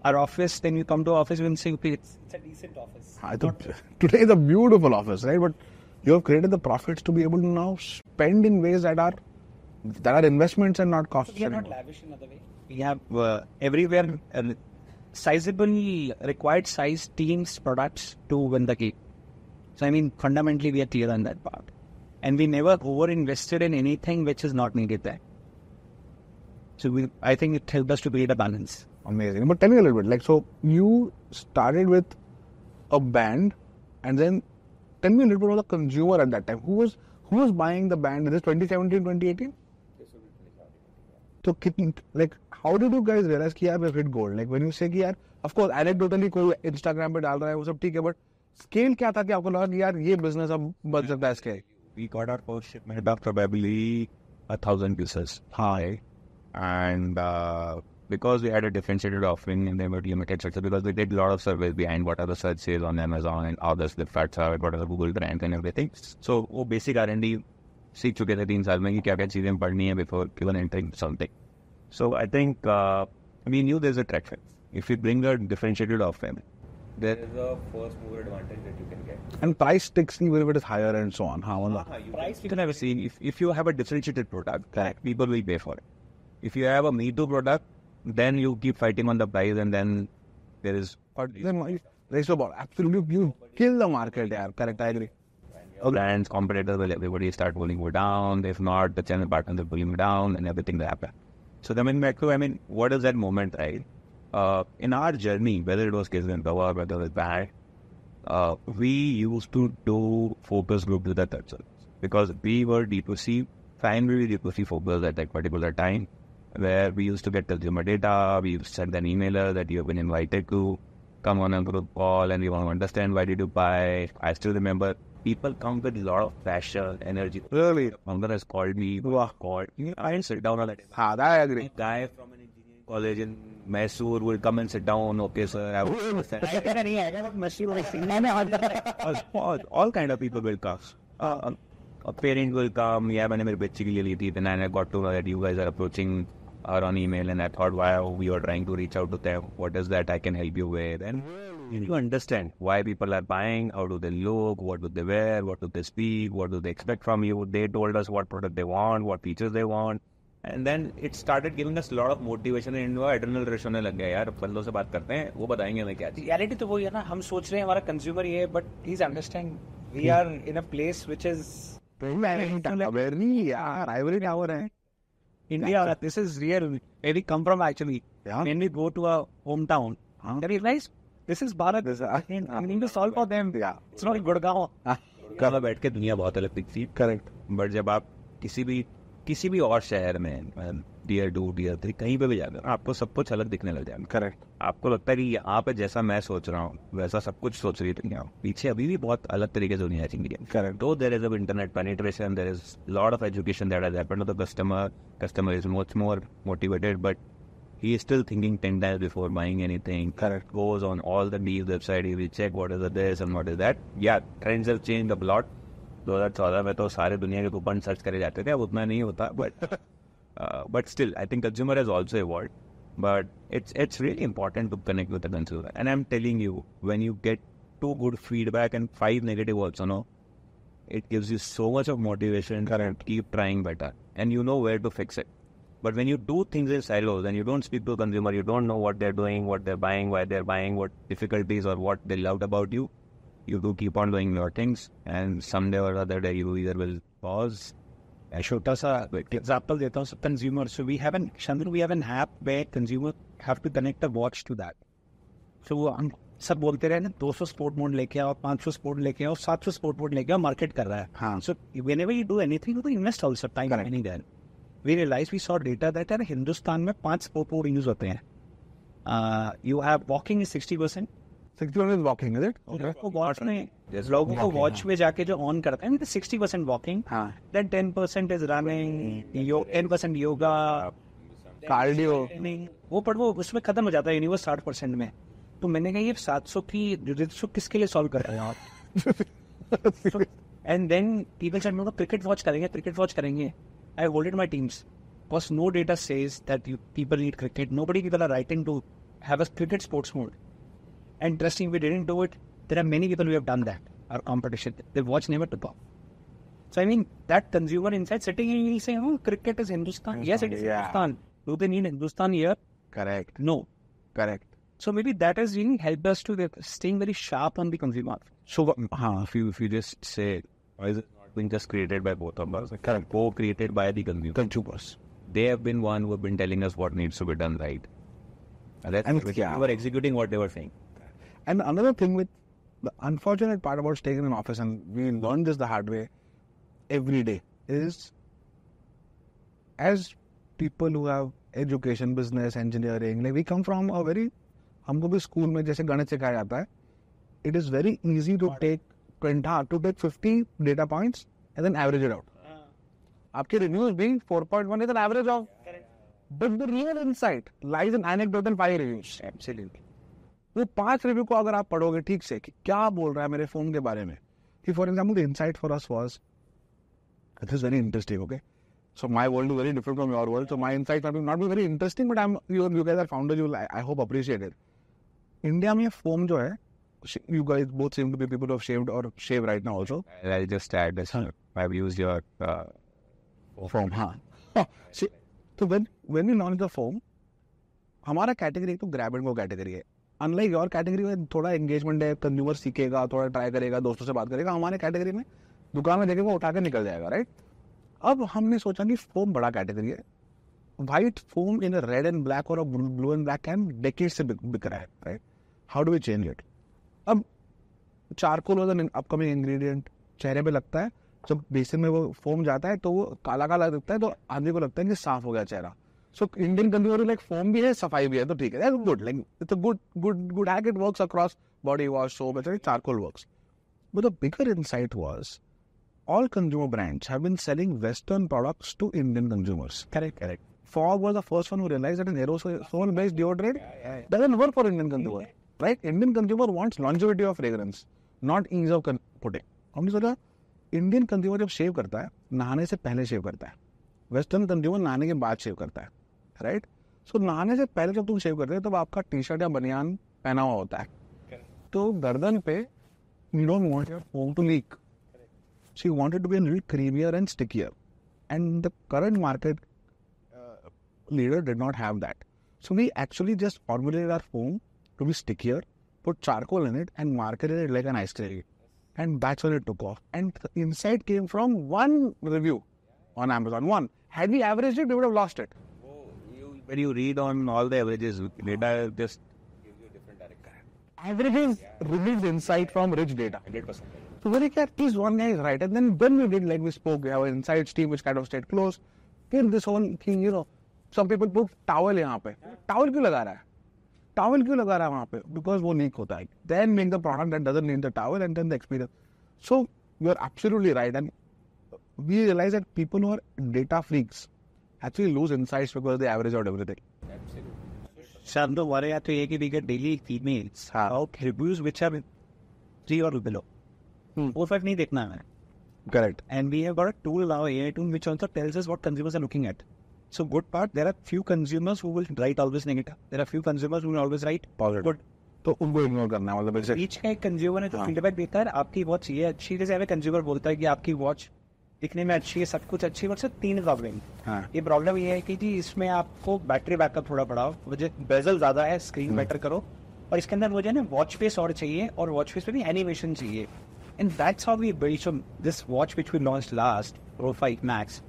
Our office, then we come to office, we say, okay, it's, it's a decent office. I thought [LAUGHS] today is a beautiful office, right? But you have created the profits to be able to now spend in ways that are that are investments and not costs. So we are not lavish in other way. We have uh, everywhere uh, sizable required size teams products to win the game. So I mean, fundamentally, we are clear on that part, and we never over invested in anything which is not needed there. So we, I think it helped us to create a balance. Amazing. But tell me a little bit, like, so you started with a band, and then tell me a little bit about the consumer at that time. Who was who was buying the band? Is this 2017, 2018? So, like, how did you guys realize कि यार hit gold? Like, when you say कि यार, of course, anecdotally कोई Instagram पे डाल रहा है वो सब ठीक है, but scale क्या था कि आपको लगा कि यार ये business अब बन सकता है? We got our first shipment of probably a thousand pieces high, and uh, because we had a differentiated offering and they were limited structure, because we did a lot of surveys behind what are the search sales on Amazon and how the Flipkart are, what are the Google brands and everything. So वो basic R&D सीख चुके थे तीन साल में कि क्या क्या चीज़ें है before even entering something. So I think uh, we knew there's a traction. If we bring a differentiated offering, there is a first mover advantage that you can get. And price sticks. even if it is higher and so on. How on uh-huh, that? Ah, price you can have a seen if, if you have a differentiated product, Correct. people will pay for it. If you have a me too product, then you keep fighting on the price and then there is but then race about absolutely you kill the market there. Correct, I agree. Okay. Brands, competitors, will everybody start pulling you down. If not, the channel partners will pull you down and everything will happen. So then back to, I mean, what is that moment, right? Uh, in our journey, whether it was Kids and whether it was Bad, uh, we used to do focus group with that service because we were D2C, primarily D2C focused at that particular time, where we used to get consumer data, we send an emailer that you have been invited to come on a group call and we want to understand why did you buy. I still remember people come with a lot of passion, energy. Really? Founder has called me, Wow. called. You know, I didn't sit down on that. हाँ, that I agree. A guy from an engineering college in Mysore will come and sit down. Okay, sir. I all, all, all kind of people will come. Uh, a parent will come. Yeah, मैंने मेरे बच्चे के लिए ली थी. Then I got to know that you guys are approaching her on email, and I thought, wow, we are trying to reach out to them. What is that I can help you with? And you understand why people are buying. How do they look? What do they wear? What do they speak? What do they expect from you? They told us what product they want, what features they want. And then it started giving us a lot of motivation and इनको adrenal rush होने लग गया यार बंदों से बात करते हैं वो बताएंगे हमें क्या चाहिए रियलिटी तो वही है ना हम सोच रहे हैं हमारा कंज्यूमर ये है but please understand we are in a place which is Very, yeah, rivalry tower hai. India, this is real. Where we come from actually. Yeah. When we go to our hometown, Huh? they realize this is Bharat. This, uh, and we need to solve for them. Yeah. It's not Gurgaon. कहाँ बैठ के दुनिया बहुत अलग दिखती है correct but जब आप किसी भी किसी भी और शहर में डियर डू डियर थ्री कहीं पे भी जाकर आपको सब कुछ अलग दिखने लग जाए करेक्ट आपको लगता है कि यहाँ पे जैसा मैं सोच रहा हूँ वैसा सब कुछ सोच रही थी पीछे अभी भी बहुत अलग तरीके से दुनिया चेंगी करेक्ट दो देर इज़ अब internet penetration there is lot of education that happened to the customer customer is much more motivated but he is still thinking ten times before buying anything correct goes on all the the website you will check what is a this and what is that या trends have change a 2014 में तो सारे दुनिया के coupon search करे जाते थे अब उतना नहीं होता but but still I think consumer has also evolved but it's it's really important to connect with the consumer and I am telling you when you get two good feedback and five negative also know it gives you so much of motivation current keep trying better and you know where to fix it but when you do things in silos and you don't speak to consumer you don't know what they're doing what they're buying what why they're what what difficulties or what they loved about you do keep on doing your things, and someday or other day you either will pause. I showed us a example that was consumer. So we haven't, Chandru, we have an app where consumer have to connect a watch to that. So हम सब बोलते रहे ना 200 sport mode लेके आओ 500 sport लेके आओ 700 sport mode लेके आओ मार्केट कर रहा है हाँ so whenever you do anything you invest also time any then we realise we saw data that यार हिंदुस्तान में पांच स्पोर्ट मोड यूज होते हैं you have walking is sixty percent उसमें खत्म हो जाता है साठ परसेंट में। तो मैंने कहा ये सात सौ की डेढ़ किसके लिए सॉल्व कर रहे हैं एंड देन पीपल सेड मेरे क्रिकेट वॉच करेंगे क्रिकेट वॉच करेंगे. I holded my teams because no data says that people need cricket nobody people are writing to have a cricket sports mode And interesting, we didn't do it. There are many people who have done that. Our competition, the watch never took off. So I mean, that consumer inside sitting and he's saying, "Oh, cricket is Hindustan. Yes, it is Yeah. Hindustan. Do they need Hindustan here? Correct. No. Correct. So maybe that has really helped us to staying very sharp on the consumer. So, huh. if you if you just say why is it not being just created by both of us? Correct. Co-created by the consumer. consumers. They have been one who have been telling us what needs to be done right. And that's And yeah. we were executing what they were saying. And another thing with the unfortunate part about staying in an office, and we learned this the hard way every day, is as people who have education, business, engineering, like we come from a very हमको भी school में जैसे गणित सिखाया जाता है it is very easy to take हाँ to take fifty data points and then average it out आपके reviews being 4.1 is an average of but the real insight lies in anecdote and five reviews Absolutely. वो पाँच review को अगर आप पढ़ोगे ठीक से कि क्या बोल रहा है मेरे फ़ोन के बारे में? कि for example the insight for us was it is very interesting okay so my world is very different from your world so my insight might not be very interesting but I am you you guys are founder you I hope appreciate it India में foam जो है you guys both seem to be people who have shaved or shave right now also. And I'll just add this. I've used your uh, foam हाँ. [LAUGHS] See, तो when when we launch the foam हमारा category तो grab and go category है। Unlike your category में थोड़ा engagement है consumer सीखेगा, थोड़ा ट्राई करेगा, दोस्तों से बात करेगा, हमारे कैटेगरी में दुकान में देखेगा उठा के निकल जाएगा राइट अब हमने सोचा कि फोम बड़ा कैटेगरी है। White foam in red and black और blue and black can decade से बिक रहा है right how do we change it अब charcoal was an upcoming ingredient चेहरे पे लगता है, जब बेसिन में वो फोम जाता है तो वो काला काला दिखता है तो आदमी को लगता है कि साफ़ हो गया चेहरा। So Indian consumer like foam भी है सफ़ाई भी है तो ठीक है good like it's a good good good hack it works across body wash soap and charcoal works but the bigger insight was all consumer brands have been selling western products to Indian consumers correct correct Fogg was the first one who realised that an aerosol based deodorant doesn't work for Indian consumer right Indian consumer wants longevity of fragrance not ease of putting हम जो सोचा Indian consumer जब शेव करता है नहाने से पहले शेव करता है वेस्टर्न कंज्यूमर नहाने के बाद शेव करता है राइट सो नहाने से पहले जब तुम शेव करते हो तब आपका टी शर्ट या बनियान पहना हुआ होता है। तो गर्दन पे you don't want your foam to leak so you wanted to be a creamier and stickier and the current market leader did not have that so we actually just formulated our foam to be stickier put charcoal in it and marketed it like an ice cream and that's when it took off and insight came from one review on Amazon. One had we average it we would have lost it When you read on all the averages, data just gives you different direction. Averages reveals insight from rich data. 100%. So very clear, at least one guy is right. And then when we did, like we spoke, we have an insights team which kind of stayed close. Then this whole thing, you know, some people put towel यहाँ पे. Towel क्यों लगा रहा है? Towel क्यों लगा रहा है वहाँ पे? Because वो leak होता है. Then make the product that doesn't need the towel and then the experience. So you're absolutely right. And we realize that people who are data freaks actually lose insights because they average out everything. Absolutely. Shanto, what I have to take we get daily emails हाँ. about reviews which are three or below. Hmm. Four five नहीं देखना है Correct. and we have got a tool now AI tool which also tells us what consumers are looking at. So good part there are few consumers who will write always negative. There are few consumers who will always write Positive. good. तो उनको ignore करना है मतलब बीच का एक consumer है जो हाँ. फीडबैक देता है आपकी वॉच ये अच्छी है जैसे हमें कंज्यूमर बोलता है कि आपकी वॉच दिखने में अच्छी है सब कुछ अच्छी है तीन प्रॉब्लम हाँ. ये प्रॉब्लम ये है कि जी इसमें आपको बैटरी बैकअप थोड़ा बढ़ाओ मुझे बेजल ज़्यादा है स्क्रीन बेटर करो। और इसके अंदर मुझे ना वॉच फेस और चाहिए और वॉच फेस पे भी एनिमेशन चाहिए। And that's how we build this watch which we launched last Pro 5 Max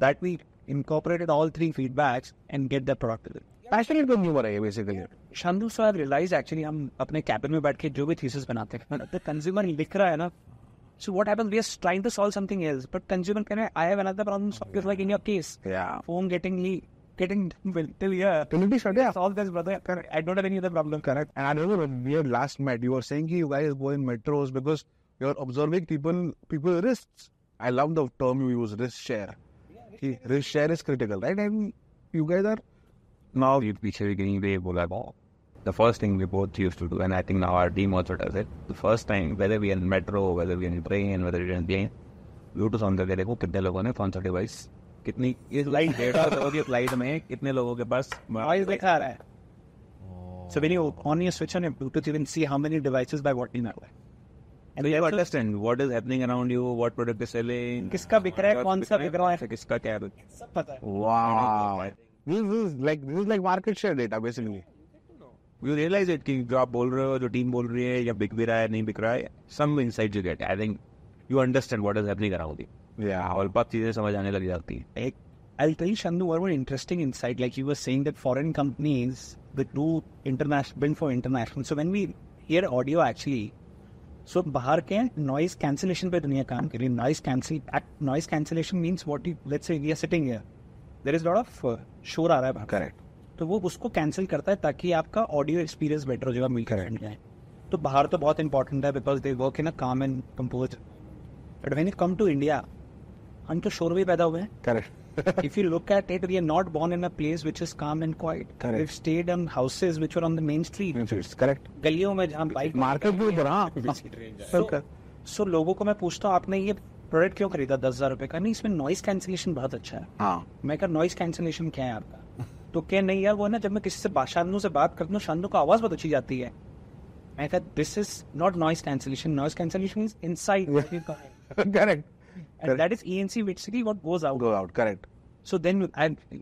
that we incorporated all three feedbacks and get the product passionate consumer है ये basically Shantu so I realise actually हम अपने cabin में बैठ के जो भी thesis बनाते हैं द कंज्यूमर लिख रहा है ना so what happens we are trying to solve something else but consumer कह रहे हैं I have another problem just like in your case या phone getting leak getting till here Community shut, yeah. solve this brother I don't have any other problem Correct. And I remember when we had last met, you were saying कि you guys go in metros because you're observing people people risks. I love the term you use, risk share. कि risk share is critical, right? And you guys are now we पीछे भी कहीं पे बोला the first thing we both used to do and I think now our team also does it the first time whether we are in metro whether we are in train whether we are in plane Bluetooth on करके देखो कितने लोगों ने कौन सा device कितनी इस light डेढ़ सौ लोगों की फ्लाइट में कितने लोगों के पास noise लिखा रहा है so when you on your switch on your Bluetooth you can see how many devices by what network So you have to understand what is happening around you, what product is selling. किसका बिक रहा है कौन सा बिक रहा है किसका क्या है सब पता है wow. This is like this is like market share data basically. You realize it कि जो आप बोल रहे हो जो टीम बोल रही है या बिक भी रहा है नहीं बिक रहा है some insights you get. I think you understand what is happening around you. Yeah. और बहुत चीज़ें समझ आने लग जाती हैं. एक I'll tell you, Shandu, one more interesting insight. Like you were saying that foreign companies that do international build for international. So when we hear audio actually, so बाहर के noise cancellation पे दुनिया काम कर रही है. Noise cancel noise cancellation means what you let's say we are sitting here. There is a lot of uh, शोर आ रहा है बाहर. Correct. तो वो उसको कैंसिल करता है ताकि आपका ऑडियो एक्सपीरियंस बेटर हो जाएगा मिलकर जाए तो बाहर तो बहुत इंपॉर्टेंट है because they work in a calm and compose but when you come to India हम तो शोर भी पैदा हुए हैं Correct. [LAUGHS] if you look at it, we are not born in a place which is calm and quiet. Correct. We've stayed in houses which were on the main street. It's correct. गलियों में जहाँ bike Market के ऊपर हाँ. सो सो लोगों को मैं पूछता हूँ आपने ये प्रोडक्ट क्यों खरीदा दस हज़ार रुपए का नहीं इसमें नॉइस कैंसिलेशन बहुत अच्छा है हाँ. मैं कहा नॉइस कैंसिलेशन क्या है आपका तो क्या नहीं यार वो ना जब मैं किसी से बात शानू से बात करता हूँ शानू का आवाज़ बहुत अच्छी जाती है. I thought this is not noise cancellation noise cancellation is inside correct and that is ENC basically what goes out go out correct so then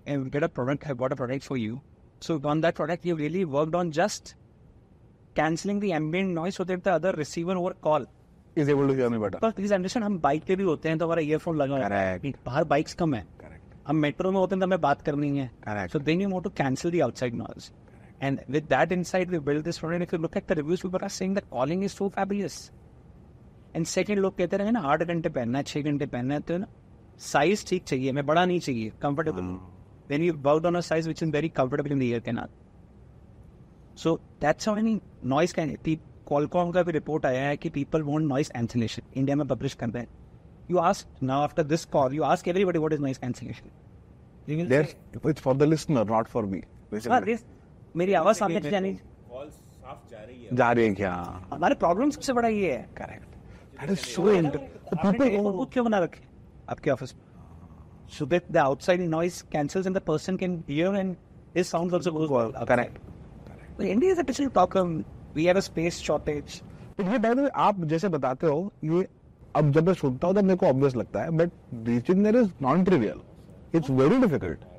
get a product I product for you so on that product you really worked on just cancelling the ambient noise so other receiver over call is able to hear me better but please understand हम bike पे भी होते हैं तो हमारा earphone लगा correct बाहर bikes कम है। हम मेट्रो में होते हैं तो हमें बात करनी है। So then you want to cancel the outside noise and with that insight we build this product if you look at the reviews people are saying that calling is so fabulous and second लोग कहते रहे ना आठ घंटे पहनना है छः घंटे पहनना है तो ना साइज़ ठीक चाहिए मैं बड़ा नहीं चाहिए comfortable then you bought on a size which is very comfortable in the ear के not so that's how any noise can Qualcomm का भी रिपोर्ट आया है कि people want noise cancellation India में पब्लिश कर रहे हैं। You ask now after this call, you ask everybody what is noise cancellation. There, say, it's for the listener, not for me. "हाँ, Basically. this- मेरी आवाज़ सामने से जानी जा रही है क्या? हमारे प्रॉब्लम सबसे बड़ा ये है Correct. That is so interesting. आपने एक booth क्यों बना रखे आपके office so that the outside noise cancels and the person can hear and his sounds also goes well. Correct. But India is a digital problem. We have a space shortage. But ये by the way, आप जैसे बताते हो ये अब जब मैं सुनता हूँ तब मेरे को ऑब्वियस लगता है but reaching there is non trivial it's very difficult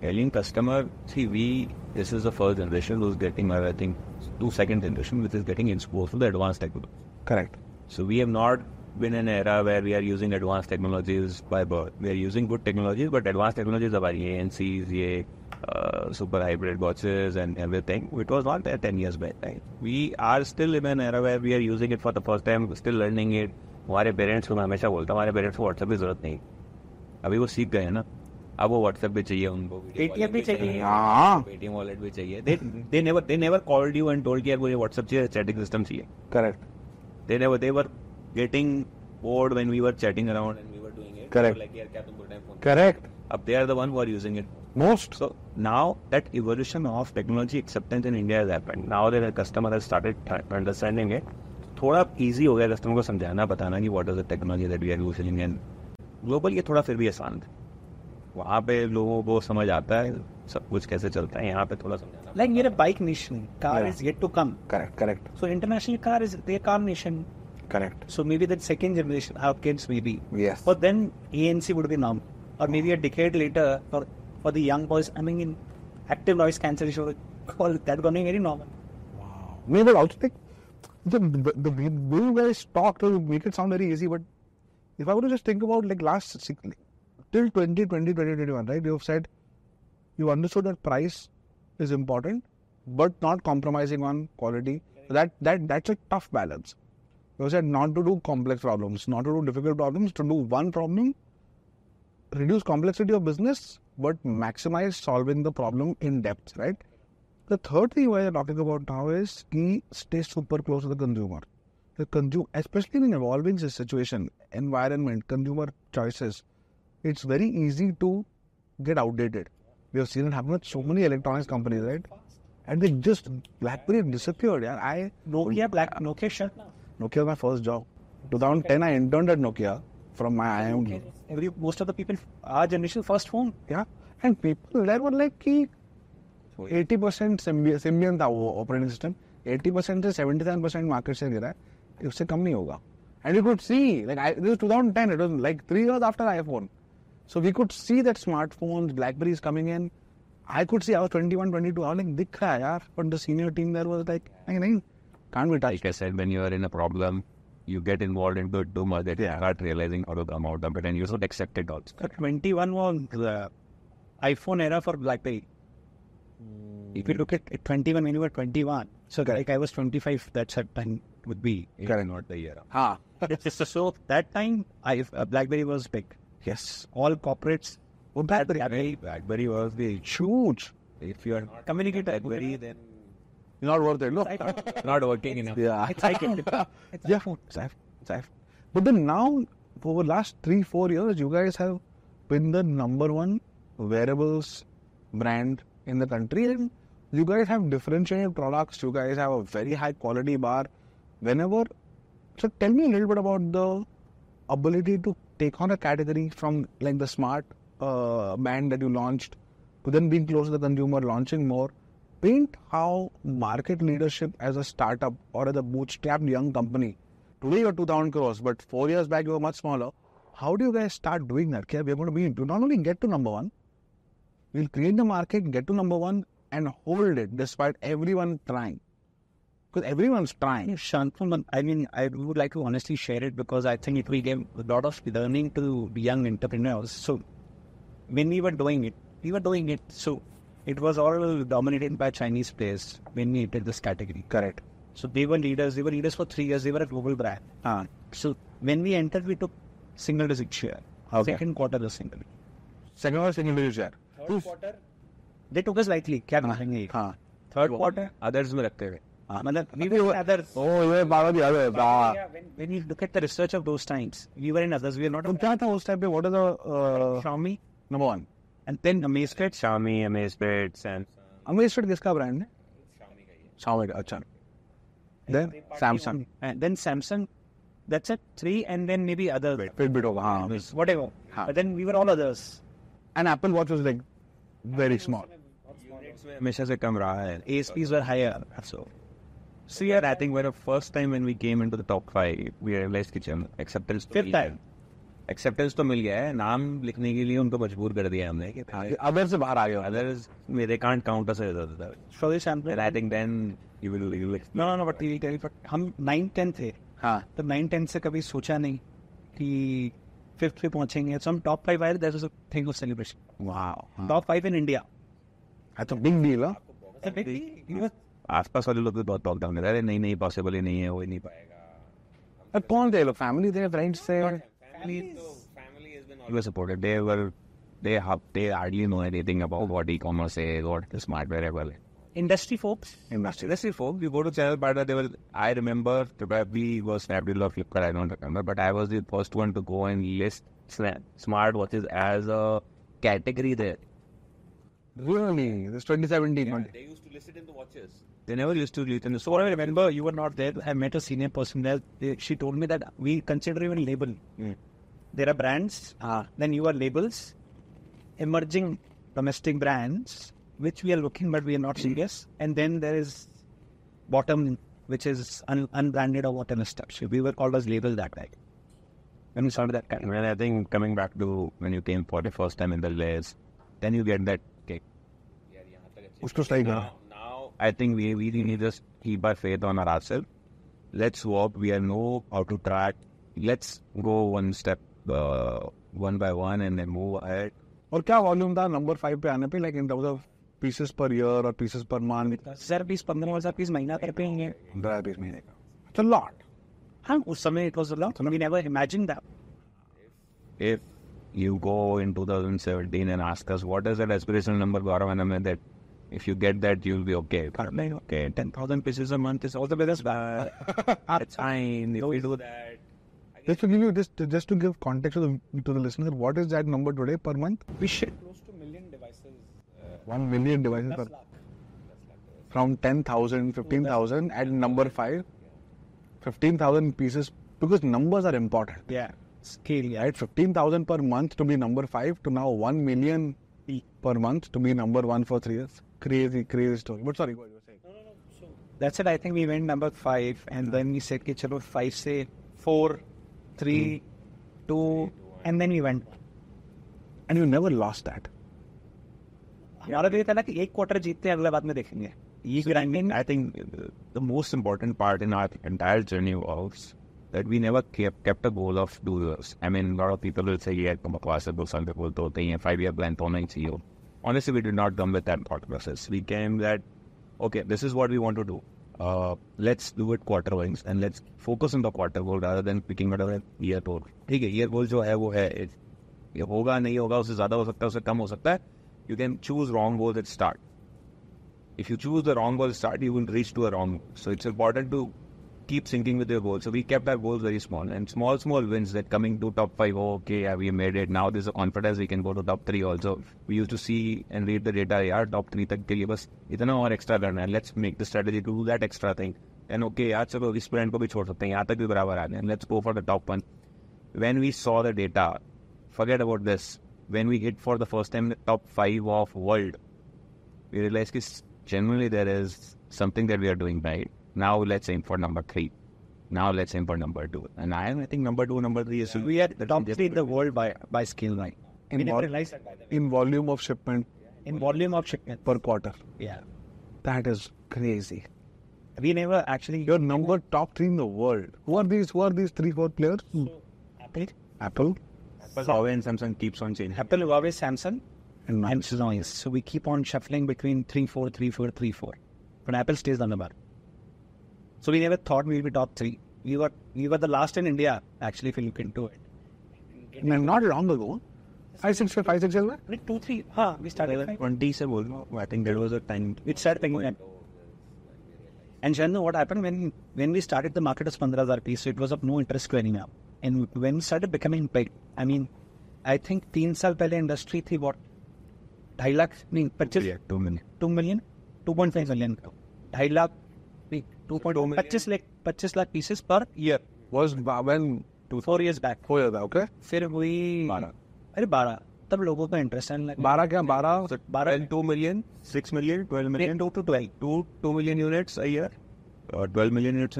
Telling customer, see, we, this is the first generation who's getting, or I think, two second generation, which is getting exposed to the advanced technology. Correct So we have not been in an era where we are using advanced technologies by birth. We are using good technologies, but advanced technologies are ये ANCs, ये uh, super hybrid watches and everything. It was not there 10 years back. Right? We are still in an era where we are using it for the first time, still learning it. हमारे parents को मैं हमेशा बोलता हूँ हमारे parents को WhatsApp की ज़रूरत नहीं अभी वो सीख गए हैं ना अब वो व्हाट्सएप भी चाहिए उनको पेटीएम भी चाहिए हाँ पेटीएम वॉलेट भी चाहिए they they never they never called you and told कि यार मुझे व्हाट्सएप चाहिए चैटिंग सिस्टम चाहिए correct they never they were getting bored when we were chatting around and we were doing it. They Correct. were यार क्या तुम पूरे correct Up they are the one who are using it. Most So now that evolution of technology acceptance in India has happened. Now that the customer has started understanding it, थोड़ा easy हो गया customer को समझाना बताना कि what is the technology that we are using and global ये थोड़ा फिर भी आसान था वहाँ पे लोगों को समझ आता है सब कुछ कैसे चलता है यहाँ पे थोड़ा समझाना a bike nation. Car Yeah. is yet to come. Correct correct So international car is the car nation. करेक्ट So maybe that second generation, our kids maybe. Yes. But then ANC would be normal. Or maybe a decade later, for, for the young boys, I mean, in active noise cancellation, call that going very normal. Me, but also think the, the, the way you guys talk to make it sound very easy, but if I were to just think about like last six, till 2020, 2021, right? You have said you understood that price is important, but not compromising on quality. That that that's a tough balance. You said not to do complex problems, not to do difficult problems, to do one problem, reduce complexity of business, but maximize solving the problem in depth, right? The third thing we are talking about now is key stay super close to the consumer. The consumer, especially in an evolving situation, environment, consumer choices, it's very easy to get outdated. We have seen it happen with so many electronics companies, right? And they just BlackBerry disappeared. Yeah, I Nokia, black Nokia shut now. Nokia was my first job. 2010, I interned at Nokia from my own. Okay. Every most of the people, our generation, first phone. Yeah, and people there were like कि 80 percent Symbian था वो operating system 80 percent से 77 percent market share गिरा है उससे कम नहीं होगा and you could see like I this 2010 it was like 3 years after iPhone so we could see that smartphones BlackBerry is coming in I could see I was 21 22 I like दिख रहा है यार but the senior team there was like नहीं नहीं can't be touched like i said when you are in a problem you get involved into it too much that Yeah. you start realizing how to come out of it and you should accept it also. The 21 was the iPhone era for BlackBerry. If you look at at 21 when you were 21, so like I was 25, that's that time would be. Correct. Not the year. हाँ [LAUGHS] so that time, I uh, BlackBerry was big. yes All corporates वो BlackBerry BlackBerry, BlackBerry was the huge if you are not communicator. BlackBerry, then not worth it look not working enough. Yeah. It's iPhone. [LAUGHS] It's yeah, iPhone. it's iPhone. It's iPhone. But then now, for the last three, four years, you guys have been the number one wearables brand in the country, and you guys have differentiated products. You guys have a very high quality bar. Whenever, so tell me a little bit about the ability to take on a category from like the smart uh, band that you launched to then being close to the consumer, launching more. Paint how market leadership as a startup or as a bootstrapped young company. Today you're 2000 crores, but four years back you were much smaller. How do you guys start doing that? We're going to be to not only get to number one, we'll create the market, get to number one, and hold it despite everyone trying. Because everyone's trying. Shantanu, I mean, I would like to honestly share it because I think it will give a lot of learning to young entrepreneurs. So, when we were doing it, we were doing it. So, it was all dominated by Chinese players when we entered this category. Correct. So, they were leaders. They were leaders for three years. They were a global brand. Ah, So, when we entered, we took single digit share. Okay. Second quarter, the single. second or single digit share. Third quarter, they took us lightly. क्या कहेंगे? हाँ. Third quarter, Others में रखते हुए. हाँ, मतलब we were in others. Oh, ये बाबा जी अबे बा. Yeah, when, when you look at the research of those times, we were in others. We were not तो क्या था उस टाइम पे? What is the uh, Xiaomi number one? And then Amazfit. Xiaomi, Amazfit, Samsung. अमेस्टेड किसका brand है? Xiaomi का अच्छा. Then Samsung. And then Samsung. That's it. Three and then maybe other. Fitbit होगा हाँ. Whatever. हाँ. But then we were all others. And Apple Watch was like very small. हमेशा से कम रहा है. ASPs were higher. So So yeah, I think when the first time when we came into the top five, we realized कि चल acceptance तो Fifth मिल गया. time. Acceptance तो मिल गया है। नाम लिखने के लिए उनको मजबूर कर दिया हमने कि हाँ, अदर से बाहर आ गए others they can't count us for this and I think then you will you like no no no but we tell हम 9 10 थे। हाँ। तो 9 10 से कभी सोचा नहीं कि फिफ्थ पे पहुँचेंगे। Some top 5 I that is a thing of celebration wow top 5 in India I a big deal आसपास वाले लोग तो बहुत टॉक डाउन कर रहे हैं नहीं नहीं पॉसिबल ही नहीं है हो ही नहीं पाएगा। कौन थे लोग? फैमिली थे फ्रेंड्स थे? Family. family were supported. They were they have they hardly know anything about what e-commerce is, what the smart wearable. Industry folks? Industry. Industry folks. You go to Channel Partner, they were, I remember, we was Snapdeal or Flipkart, I don't remember, but I was the first one to go and list smart watches as a category there. Really? This 2017. Yeah, they used to list it in the watches. They never used to list in the So what I remember, you were not there. I met a senior person there. They, she told me that we consider even label. There are brands, Ah. then you are labels, emerging domestic brands, which we are looking, but we are not serious. And then there is bottom, which is un- unbranded or whatever stuff. So we were called as label that way. When we started that kind of. Well, I think coming back to when you came for the first time in the layers, then you get that kick. कुछ तो सही कहा Now, I think we, we need to just keep our faith on our ourselves. Let's work. We know how to track. Let's go one step, uh, one by one, and then move ahead. और क्या volume था number five पे आने पे like in terms of pieces per year और pieces per month दस हजार piece पंद्रह हजार पीस महीना कर पे होंगे पंद्रह पीस महीने का इट्स अ लॉट हाँ उस समय it was a lot we never imagine that If you go in 2017 and ask us what is that aspirational number, Gaurav, and I mean that if you get that, you'll be okay. okay 10000 pieces a month is also business [LAUGHS] It's fine. If we do that, just to give you this just to give context to the to the listener what is that number today per month? We ship close to million devices uh, 1 million devices per from 10000 15000 at number 5 15000 pieces because numbers are important. Yeah. Scale yeah. Right? 15000 per month to be number 5 to now 1 million per month to be number 1 for 3 years crazy crazy story but sorry what you were saying No, no, no. So that's it i think we went number 5 and then we said कि चलो 5 से 4 3 2 and then we went and you never lost that हमारा तो ये था ना कि एक क्वार्टर जीतते हैं अगले बाद में देखेंगे ये grinding I think uh, the most important part in our entire journey was that we never kept, kept a goal of two years. I mean, a lot of people will say, yeah, come across it, some people तो होते हैं five year plan तो नहीं चाहिए Honestly, we did not come with that thought process. We came that, okay, this is what we want to do. Uh, let's do it quarter wise and let's focus on the quarter goal rather than picking out a year goal. ठीक है, year goal जो है वो है it- ये होगा नहीं होगा उससे ज़्यादा हो सकता है उससे कम हो सकता है You can choose wrong goals at start. if you choose the wrong goal start, you will reach to a wrong goal. So it's important to keep syncing with your goals. So we kept our goals very small and small, small wins that coming to top five. Oh, okay, yeah, we made it. Now there's a confidence we can go to top three also. We used to see and read the data. Yeah, top three तक के लिए बस इतना और extra करना है. Let's make the strategy to do that extra thing. And okay, यार चलो इस brand को भी छोड़ सकते हैं. यहाँ तक भी बराबर आ गए. Let's go for the top one. When we saw the data, forget about this. When we hit for the first time the top five of world, we realized that generally there is something that we are doing right. Now let's aim for number three. Now let's aim for number two. And I, I think number two, number three is we are the top three in the world by by scale right In vol- that in volume of shipment in volume of shipment per quarter yeah that is crazy we never actually You're number top three in the world. Who are these? Who are these three, four players? Apple, Apple Huawei and Samsung keeps on changing. Apple, Huawei, Samsung, and and Noise. So we keep on shuffling between three, four, three, four, three, four. But Apple stays on the bar. So we never thought we'd be top three. We were we were the last in India actually. If you look into it, And not long ago. Five, six, five, six years back. Like two, three. Huh, we started. five. 20 से बोल रहा हूँ. I think there was a time. It started picking up. And Shannu, what happened when when we started the market was 15,000 piece, so it was of no interest to anyone. And when we started becoming big, I mean, I think तीन साल पहले industry थी what ढाई लाख नहीं पच्चीस Yeah, two minutes. To million two point five million ढाई lakh lakh pieces per year two four back four okay फिर हुई बारह। अरे बारह। तब लोगों का इंटरेस्ट बारह क्या? बारह? बारह। Two million six million twelve million two two twelve two two million units year million units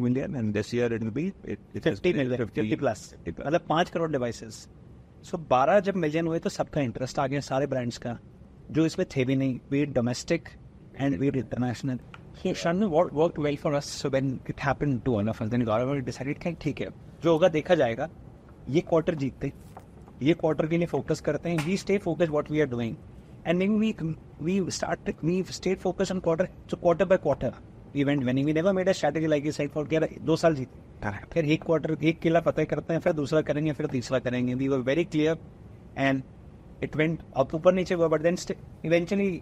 million and this year it be 50 million 50 plus मतलब करोड़ डिवाइसेस सो 12 जब मिलियन हुए तो सबका इंटरेस्ट आ गया सारे ब्रांड्स का जो इसमें थे भी नहीं. We'd domestic and we'd international Shannu, what worked well for us so when it happened to one of us, then Gaurav कि ठीक है जो होगा देखा जाएगा। ये क्वार्टर जीतते ये क्वार्टर के लिए फोकस करते हैं we stay focus what we are doing and then we we start we state focus on quarter so quarter by quarter we went winning we never made a strategy like this for क्या दो साल जीते फिर एक quarter एक किला फतेह करते हैं फिर दूसरा करेंगे फिर तीसरा करेंगे। We were very clear and it went up ऊपर नीचे हुआ then st- eventually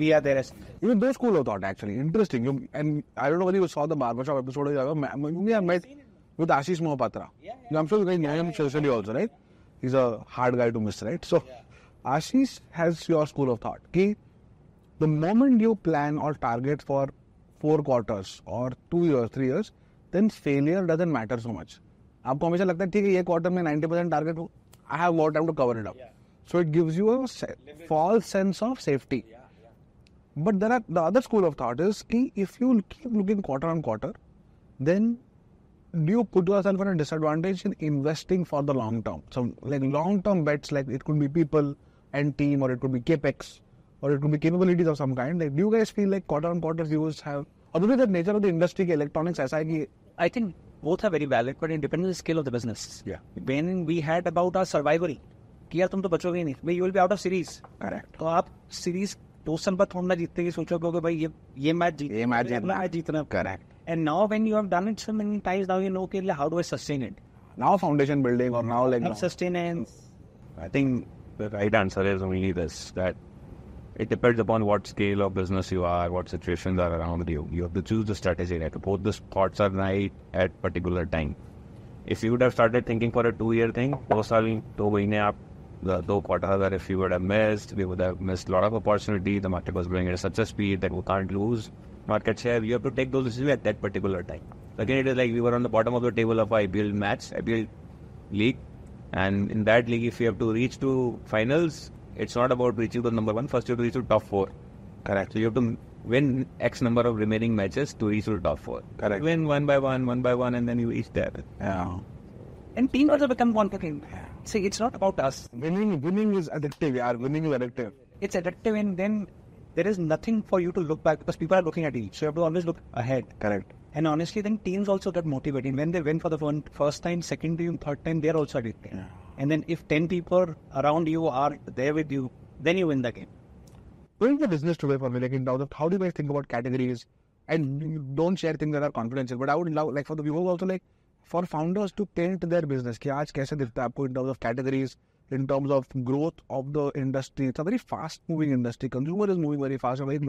we are there as Even those school of thought, actually. Interesting. You, and I don't know whether you saw the barbershop episode. or you Maybe met with Ashish Mohapatra. Yeah, yeah. I'm sure you guys know him socially also, right? He's a hard guy to miss, right? So, yeah. Ashish has your school of thought. Ki the moment you plan or target for four quarters or two years, three years, then failure doesn't matter so much. आपको हमेशा लगता है ठीक है ये quarter में 90 percent target हो I have more time to cover it up so it gives you a false sense of safety but there are the other school of thought is ki if you keep looking quarter on quarter, then do you put yourself at a disadvantage in investing for the long term? So like long term bets, like it could be people and team, or it could be capex, or it could be capabilities of some kind. Like do you guys feel like quarter on quarter views have, obviously the nature of the industry, ki electronics ऐसा है कि I think both are very valid, but it depends on the scale of the business. Yeah. When we had about our survival, कि यार तुम तो बचोगे ही नहीं भाई you will be out of series correct. तो आप सीरीज साल बाद थोड़ा जीतते ही सोचो कि भाई ये ये मैच जीत ये match जीतना। मैच जीतना Correct. And now when you have done it so many times now you know कि how do I sustain it Now foundation building or now like how sustain and I think the right answer is only this that it depends upon what scale of business you are, what situations are around you. You have to choose the strategy right. Both the thoughts are right at particular time. If you would have started thinking for a two year thing, दो साल दो महीने आप the दो quarters that if you would have missed, we would have missed a lot of opportunity. The market was growing at such a speed that we can't lose market share. You have to take those decisions at that particular time. Again, it is like we were on the bottom of the table of IPL match, IPL league, and in that league, if you have to reach to finals, it's not about reaching the number one. First, you have to reach to top four. correct. So you have to win X number of remaining matches to reach to top four. Correct. Win one by one, one by one, and then you reach there. Yeah. and team also become confident. See, it's not about us. Winning, winning is addictive. Yeah, winning is addictive. It's addictive, and then there is nothing for you to look back because people are looking at you. So you have to always look ahead. Correct. And honestly, then teams also get motivated. When they win for the first time, second time, third time, they're also addicted. Yeah. And then if 10 people around you are there with you, then you win the game. Doing the business today for me, like in terms of how do you guys think about categories? And don't share things that are confidential. But I would love, like for the viewers also, like for founders to paint their business कि आज कैसे दिखता है आपको in terms of categories in terms of growth of the industry it's a very fast moving industry consumer is moving very fast very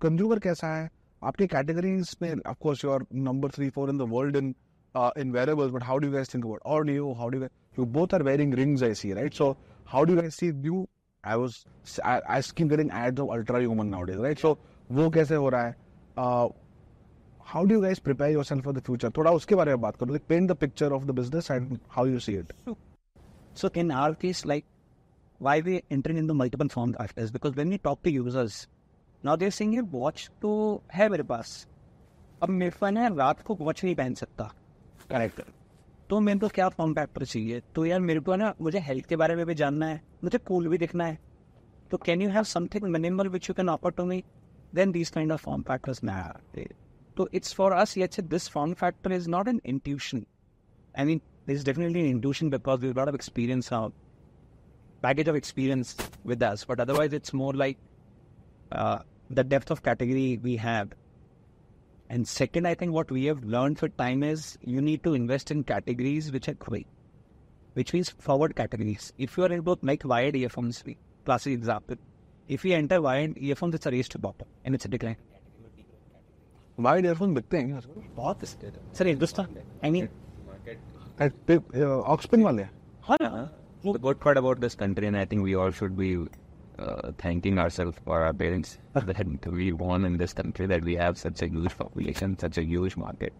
consumer कैसा है? आपके categories में of course you are number three four in the world in in wearables but how do guys think about और you how do you both are wearing rings I see right so how do guys see you I was I skin getting ads of ultra human nowadays right so वो कैसे हो रहा है? How do guys prepare yourself for the future थोड़ा उसके बारे में बात करो like paint the picture of the business and how you see it so in our case like why we entering in the multiple form after because when we talk to users now they are you watch तो है मेरे पास. अब मेरे fun है रात को watch नहीं पहन सकता। करेक्ट तो मेरे को तो क्या फॉर्म पैक्टर चाहिए? तो यार मेरे को ना मुझे हेल्थ के बारे में भी जानना है मुझे कूल भी दिखना है। तो can you have something minimal which you can offer to me then these kind of form factors my So it's for us, yet this form factor is not an intuition. I mean, there's definitely an intuition because there's a lot of experience, uh, baggage of experience with us. But otherwise, it's more like uh, the depth of category we have. And second, I think what we have learned for time is you need to invest in categories which are growing, which means forward categories. If you are in both like wired earphones, classic example, if we enter wired earphones, it's a race to bottom and it's a decline. Wide earphones बिकते हैं बहुत sir Hindustan I mean uh, Oxpin वाले. हाँ good part about this country, and I think we all should be uh, thanking ourselves for our parents that we born in this country, that we have such a huge population, such a huge market.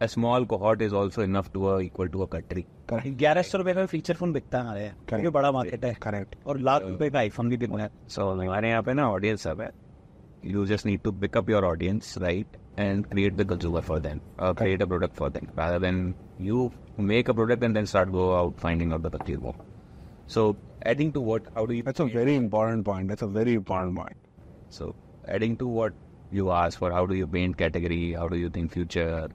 A small cohort is also enough to a, equal to a country. Correct. ग्यारह सौ रुपए का feature phone बिकता है हमारे यहाँ बड़ा market है Correct. और लाख रुपए का आईफोन भी बिक रहा है So हमारे यहाँ पे ना audience सब है. You just need to pick up your audience, right, and create the consumer for them, uh, or create a product for them, rather than you make a product and then start go out finding out the consumer. So adding to what, how do you? That's a very important point. That's a very important point. So adding to what you ask for how do you paint category, how do you think future.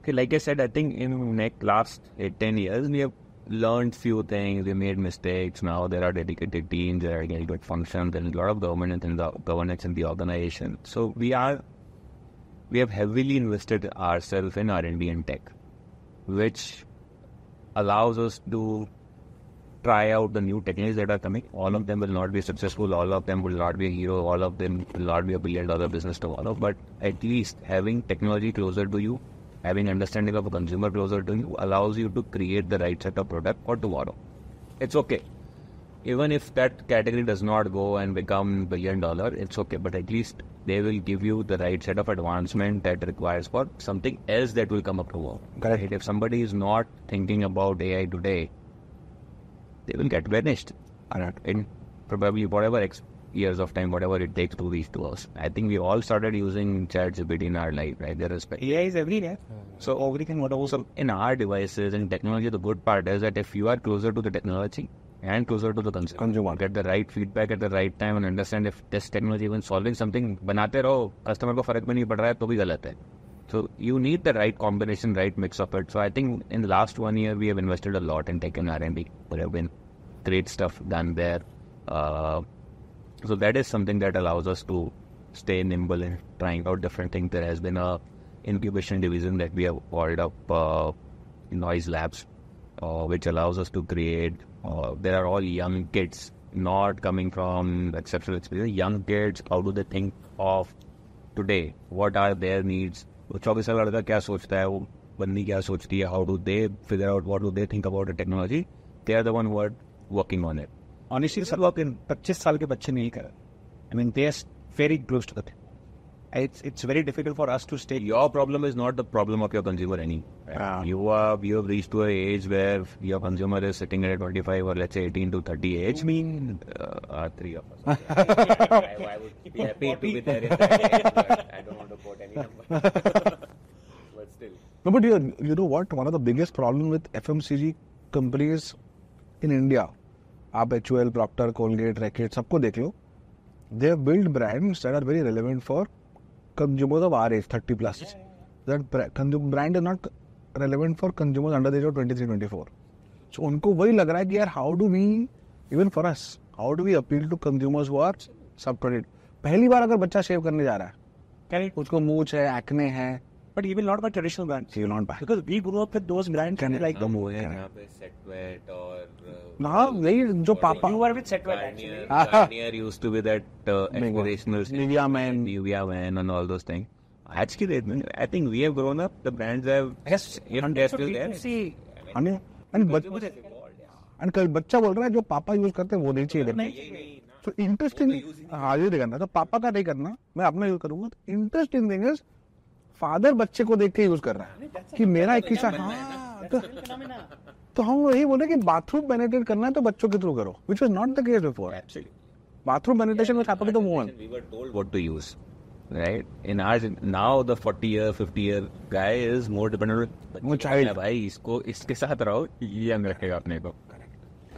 Okay, like I said, I think in next last eight, 10 years, we have learned few things, we made mistakes. Now there are dedicated teams, there are dedicated functions, there's a lot of governance in the governance in the organization. So we are we have heavily invested ourselves in R&D and tech, which allows us to try out the new techniques that are coming. All of them will not be successful. All of them will not be a hero. All of them will not be a billion dollar business tomorrow. But at least having technology closer to you, having understanding of a consumer closer to you, allows you to create the right set of product for tomorrow. It's okay. Even if that category does not go and become billion dollar, it's okay. But at least they will give you the right set of advancement that requires for something else that will come up tomorrow. Correct. If somebody is not thinking about AI today, they will get vanished Alright. in probably whatever years of time, whatever it takes to reach to us. I think we all started using ChatGPT in our life, right? There is AI is everywhere. So everything what also in our devices and technology. The good part is that if you are closer to the technology and closer to the consumer, Consumer. get the right feedback at the right time and understand if this technology even solving something, बनाते रहो customer को फर्क भी नहीं पड़ रहा है तो भी गलत है. So you need the right combination, right mix of it. So I think in the last one year we have invested a lot in tech and R&D. There have been great stuff done there. Uh, so that is something that allows us to stay nimble in trying out different things. There has been a incubation division that we have called up uh, Noise Labs, uh, which allows us to create. Uh, there are all young kids, not coming from exceptional experience. Young kids, how do they think of today? What are their needs? वो चौबीस साल का लड़का क्या सोचता है वो बंदी क्या सोचती है how do they figure out what do they think about the technology they are the one word working on it honestly सब लोग पच्चीस साल के बच्चे नहीं कर I mean they are very close to the it's it's very difficult for us to stay your problem is not the problem of your consumer any. right? Yeah. You are you have reached to a age where your consumer is sitting at 25 or let's say 18 to 30 age. I mean Uh, uh, three of us. [LAUGHS] I, I would be [LAUGHS] happy to be there in that age, but I don't want to quote any number. [LAUGHS] but still. No, but you, you know what? One of the biggest problem with FMCG companies in India, आप H U Procter Colgate Reckitt सबको देख लो they have build brands that are very relevant for consumers of our age 30 plus that bra- consumer brand is not relevant for consumers under the age of 23 24 so उनको वही लग रहा है कि यार how do we even for us how do we appeal to consumers are are सब पहली बार अगर बच्चा शेव करने जा रहा है उसको मूछ है एक्ने है but he will not buy traditional brands he will not buy because we grew up with those brands Can- like हम हुए हैं यहाँ पे set wet और uh, हाँ यही जो पापा you were with Garnier, actually Garnier used to be that uh, aspirational Nivea Men. Nivea Men and all those things. आज की डेट में I think we have grown up. The brands have yes if they're still there. see and and बच- and कल बच्चा बोल रहा है जो पापा यूज़ करते हैं वो नहीं चाहिए तो इंटरेस्टिंग हाँ ये करना तो पापा का नहीं करना मैं अपना यूज़ करूँगा तो इंटरेस्टिंग थिंग इज़ फादर बच्चे को देख के यूज़ कर रहा है कि मेरा एक किस्सा हाँ तो, तो हम यही बोले कि बाथरूम पेनिट्रेट करना है तो बच्चों के थ्रू करो which was not the case before bathroom penetration में पापा के तो मुँह We were told what to. Right? In ours, now the 40 year, 50 year guy is more dependent on वो child. भाई इसको इसके साथ रहो ये यंग रखेगा अपने को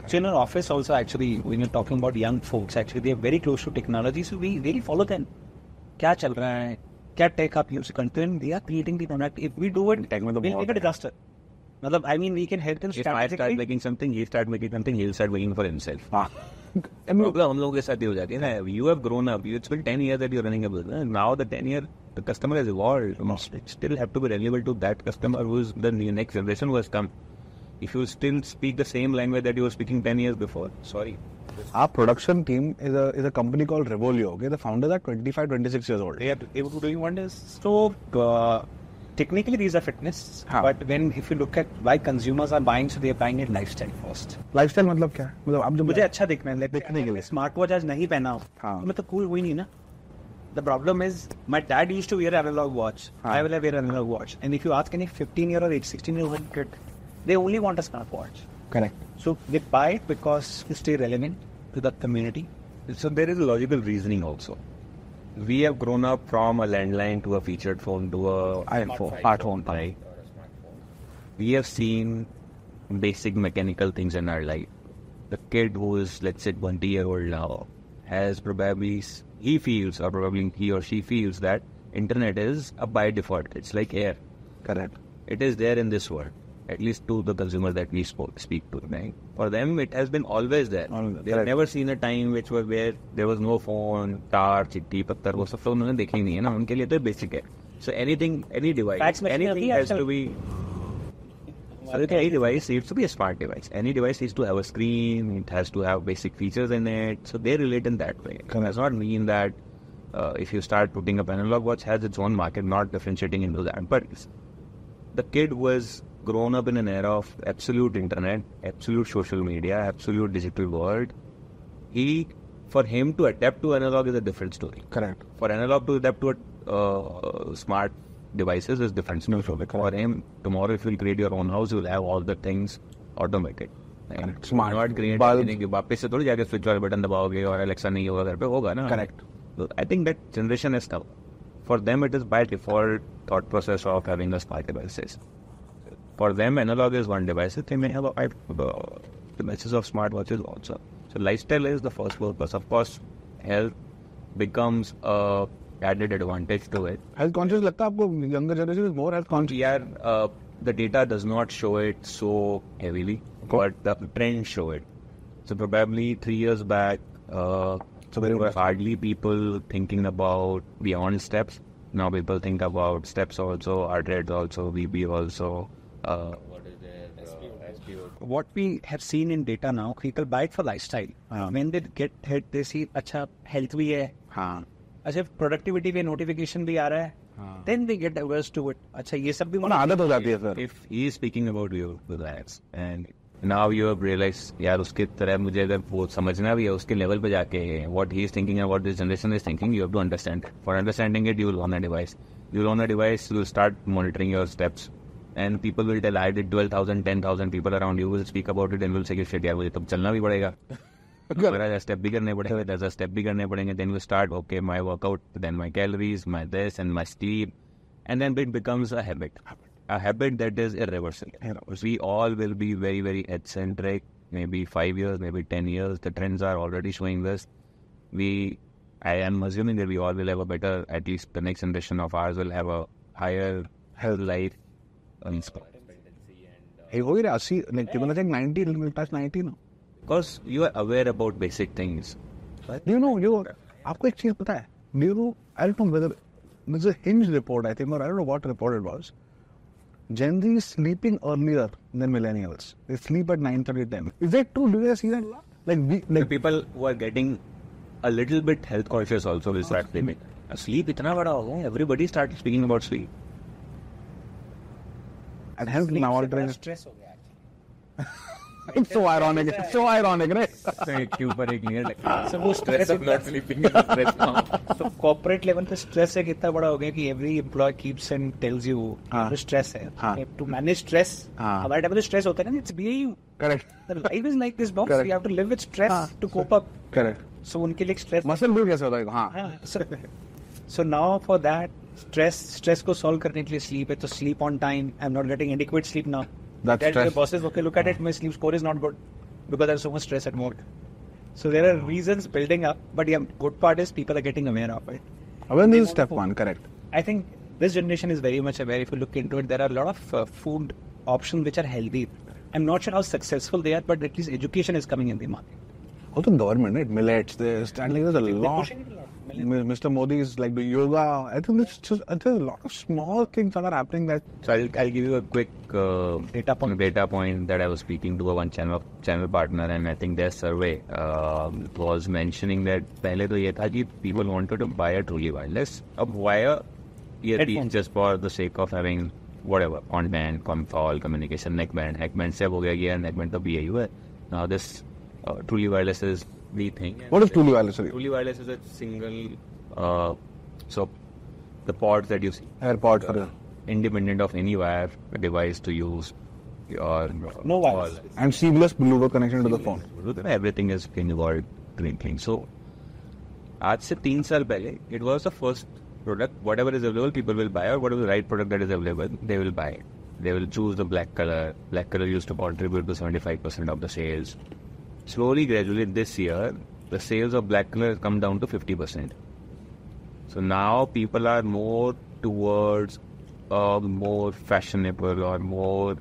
So in our office also actually when you're talking about young folks actually they are very close to technology so we really follow them. क्या चल रहा है क्या टेक आप यूज करते हैं they are creating the product if we do it Tech में तो we'll बहुत make a disaster. मतलब I mean we can help them If I start strategically. making something, he start making something, he'll start making for himself. हाँ I mean, problem हम लोगों के साथ ही हो जाती है ना you have grown up it's been 10 years that you're running a business now the 10 year the customer has evolved you must still have to be relevant to that customer who's the new- next generation who has come if you still speak the same language that you were speaking 10 years before sorry Our production team is a is a company called Revolio. Okay, the founders are 25, 26 years old. they are able to doing wonders. So uh, technically these are fitness, हाँ. but when if you look at why consumers are buying, so they are buying it lifestyle first. Lifestyle मतलब क्या मतलब आप जो मुझे अच्छा दिखना है दिखने के लिए। स्मार्ट वॉच आज नहीं पहना हो हाँ। तो मैं तो कूल हुई नहीं ना the problem is my dad used to wear analog watch हाँ। I will wear analog watch and if you ask any 15 year और 16 year old kid they only want a smart Correct. So they buy it because they stay relevant to that community. So there is logical reasoning also. We have grown up from a landline to a featured phone to a iPhone, smartphone, right? We have seen basic mechanical things in our life. The kid who is, let's say, 20 year old now has probably, he feels, or probably he or she feels that internet is a by default. It's like air. Correct. It is there in this world At least to the consumer that we spoke, speak to, right? For them, it has been always there. Always there, They have correct. never seen a time which was where there was no phone, tar, चिट्ठी पत्थर वो सब तो उन्होंने देखा ही नहीं है ना उनके लिए तो बेसिक है So anything, any device, Fax machine anything अभी has आजकल- to be so any device needs to be a smart device. Any device needs to have a screen. It has to have basic features in it. So they relate in that way. It does not mean that uh, if you start putting up analog watch has its own market, not differentiating into that. But the kid was grown up in an era of absolute internet, absolute social media, absolute digital world. He, for him to adapt to analog is a different story. Correct. For analog to adapt to a, uh, smart devices is different. story. For him, tomorrow if you create your own house, you'll have all the things automated. Right? Correct. Smart. Not create Bulbs. anything कि वापस से थोड़ी जाके switch वाले button दबाओगे और Alexa नहीं होगा घर पे होगा ना Correct. So I think that generation is tough. For them, it is by default thought process of having a smart devices. for them, analog is one device. They may have a, uh, devices of smartwatches also. So lifestyle is the first focus. Of course, health becomes a added advantage to it. Health conscious Like, aapko younger generation is more health conscious. Yeah, uh, the data does not show it so heavily, okay. but the trends show it. So probably three years back, uh, so there were hardly people thinking about beyond steps. Now people think about steps also, heart rate also, VB also. Uh, what, is their, uh, SPO? what we have seen in data now, people buy it for lifestyle. Uh, when they get hit, they see, अच्छा health भी है. हाँ। अच्छा productivity भी notification भी आ रहा है then we get aware to it अच्छा ये सब भी मतलब आदत हो जाती है sir if he speaking about your relax and now you have realise यार उसके तरह मुझे अगर वो समझना भी है उसके लेवल पे जाके what he is thinking and what this generation is thinking you have to understand for understanding it you will on a device you will on a device you start monitoring your steps your steps. And people will tell, I did 12,000, 10,000 people around you will speak about it and will say, shit यार मुझे तो चलना भी पड़ेगा. मेरा step भी करने पड़ेंगे दस स्टेप भी करने पड़ेंगे then you start okay my workout then my calories my this and my sleep and then it becomes a habit a habit that is irreversible we all will be very very eccentric maybe 5 years maybe 10 years the trends are already showing this we i am assuming that we all will have a better at least the next generation of ours will have a higher health life um, हे होईल अशी मला ninety पास ninety ना because you are aware about basic things you know you आपको एक चीज़ पता है neuro I don't know whether मुझे Hinge report I think I don't know what report it was Gen Z is sleeping earlier than millennials. They sleep at 9:30 10. Is that true? Do you see that? Like, we, like the people who are getting a little bit health conscious also will start blaming. Sleep इतना बड़ा हो गया. Everybody started speaking about sleep. And hence my order is stress ho gaya It's so ironic. It's [LAUGHS] so ironic, right? [LAUGHS] so एक के ऊपर एक layer sir वो stress of not sleeping is stress now so corporate level पे stress एक इतना बड़ा हो गया कि every employee keeps and tells you जो स्ट्रेस है। टू मैनेज स्ट्रेस हमारे टाइम में स्ट्रेस होता है ना it's be correct life is like this box we have to live with stress to cope up correct so उनके लिए stress muscle move कैसे होता है? हाँ। So now for that for that stress stress को solve करने के लिए sleep है तो sleep on time. I'm not getting adequate sleep now. That's Tell stress. your bosses, okay, look at it. My sleep score is not good because there's so much stress at work. So there are reasons building up, but yeah, good part is people are getting aware of it. Awareness is step one. Correct. I think this generation is very much aware. If you look into it, there are a lot of uh, food options which are healthy. I'm not sure how successful they are, but at least education is coming in the market. Also government, right? Millets. There's and like there's a lot. pushing it a lot. M- Mr. Modi is like doing yoga. I think there's just there's a lot of small things that are happening that So I'll, I'll give you a quick uh, Data point. data point that I was speaking to a one channel channel partner, and I think their survey uh, was mentioning that पहले तो ये था कि people wanted to buy a truly wireless, अब wire earpiece Headphones. just for the sake of having whatever on-band, com-call, communication, neckband, neckband से अब हो गया कि यार neckband तो BAU है. Now this uh, truly wireless is we think. What is truly wireless? Sorry. Truly wireless is a single, uh, so the pods that you see. Air AirPod for Independent of any wire device to use. Your, no wires. and seamless Bluetooth connection seamless to the phone. Bluetooth, everything is involved green thing. So, आज से तीन साल पहले it was the first product whatever is available people will buy और whatever right product that is available they will buy they will choose the black colour black colour used to contribute to seventy five percent of the sales Slowly, gradually, this year, the sales of black color has come down to 50%. So now people are more towards more fashionable or more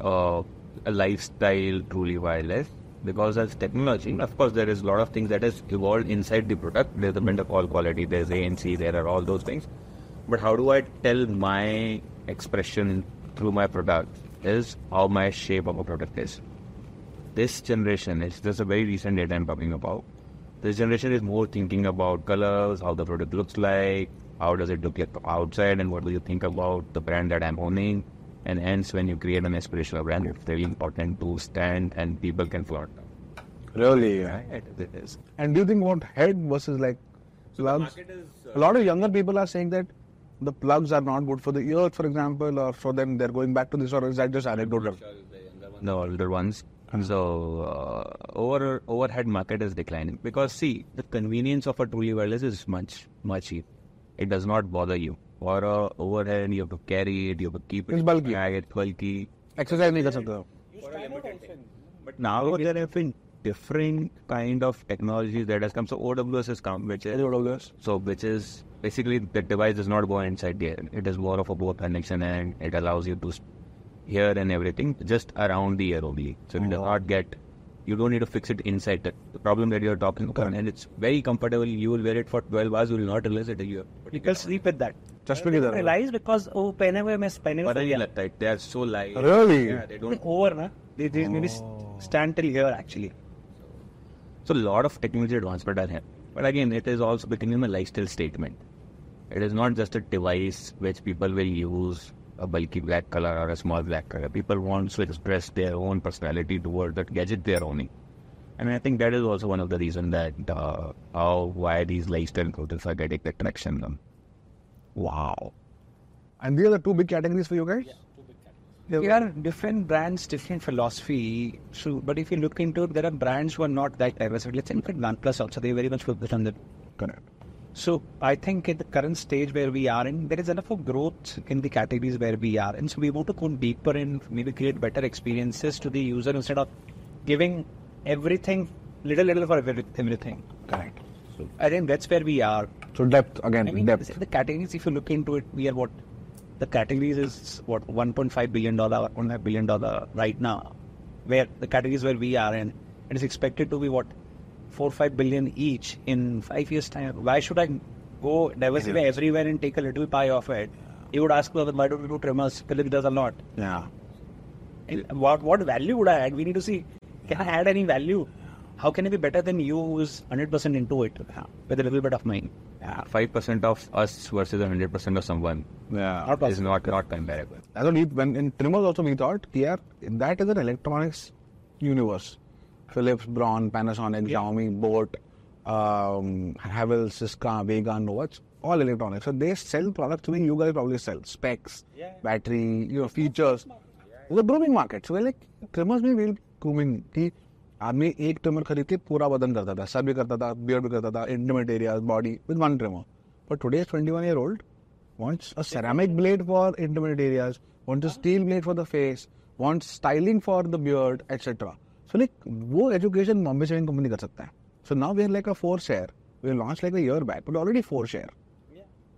uh, a lifestyle truly wireless because as technology, of course, there is a lot of things that has evolved inside the product. There's a bit of all quality, there's ANC, there are all those things. But how do I tell my expression through my product is how my shape of a product is. This generation, it's just a very recent data I'm talking about. This generation is more thinking about colors, how the product looks like, how does it look like outside, and what do you think about the brand that I'm owning. And hence, when you create an aspirational brand, it's very important to stand and people can flaunt. Really? Right? It is. And do you think about head versus like plugs? a lot of younger people are saying that the plugs are not good for the ear, for example, or for them they're going back to this, or is that just anecdotal? the older ones. So uh, over overhead market is declining because see the convenience of a truly wireless is much much cheap. It does not bother you. For a overhead, you have to carry it, you have to keep it. It's bulky. Bag, it's bulky. Exercise नहीं कर सकते But now there have been different kind of technologies that has come. So OWS has come, which is so which is basically the device does not go inside the air. It is more of a both connection and it allows you to s- hear and everything just around the ear only. So it does not get. You don't need to fix it inside the, the problem that you're talking about, and it's very comfortable. You will wear it for 12 hours. You will not realize it. You You can sleep with that. चश्मे की तरह Realize because oh, पहने हुए मैं पहने हुए पता सो नहीं गया. लगता है. They are so light. Really? Yeah, they don't. over na. They, they maybe s- stand till here actually. So a lot of technology advancement are here. But again, it is also becoming a lifestyle statement. It is not just a device which people will use a bulky black color or a small black color. People want to express their own personality toward that gadget they are owning. And I think that is also one of the reasons that uh, how why these lifestyle products are getting the traction. Wow. And these are the two big categories for you guys? There are different brands, different philosophy. So, but if you look into it, there are brands who are not that diverse. Let's say look at OnePlus also. They very much focus on that. Correct. So I think at the current stage where we are in, there is enough of growth in the categories where we are, and so we want to go deeper and maybe create better experiences to the user instead of giving everything little little for everything. Correct. I think that's where we are. So depth again, I mean, depth. the categories, if you look into it, we are what the categories is what 1.5 billion dollar, 1.5 billion dollar right now, where the categories where we are in, it is expected to be what four five billion each in five years time. Why should I go diversify everywhere and take a little pie of it? You would ask, well, why don't we do trimmers? Philips does a lot. Yeah. And what what value would I add? We need to see can I add any value? How can I be better than you who's 100% into it with a little bit of mine? Five percent of us versus hundred percent of someone Yeah. is not not comparable. That's what we, when in trimmers also we thought, yeah, that is an electronics universe. Philips, Braun, Panasonic, yeah. Xiaomi, Boat, um, Havells, Cisco, Vega, Nova, it's all electronics. So they sell products which you guys probably sell. Specs, yeah. battery, you know, features. It's a grooming market. So we're like, trimmers में will grooming कि आदमी एक trimmer खरीद के पूरा बदन करता था सर भी करता था बियर्ड भी करता था intimate areas body with one trimmer but today 21 year old wants a ceramic blade for intimate areas, wants a steel blade for the face, wants styling for the beard, etc. So like वो education Bombay shaving company कर सकता है. So now we are like a four share we launch like a year back but already four share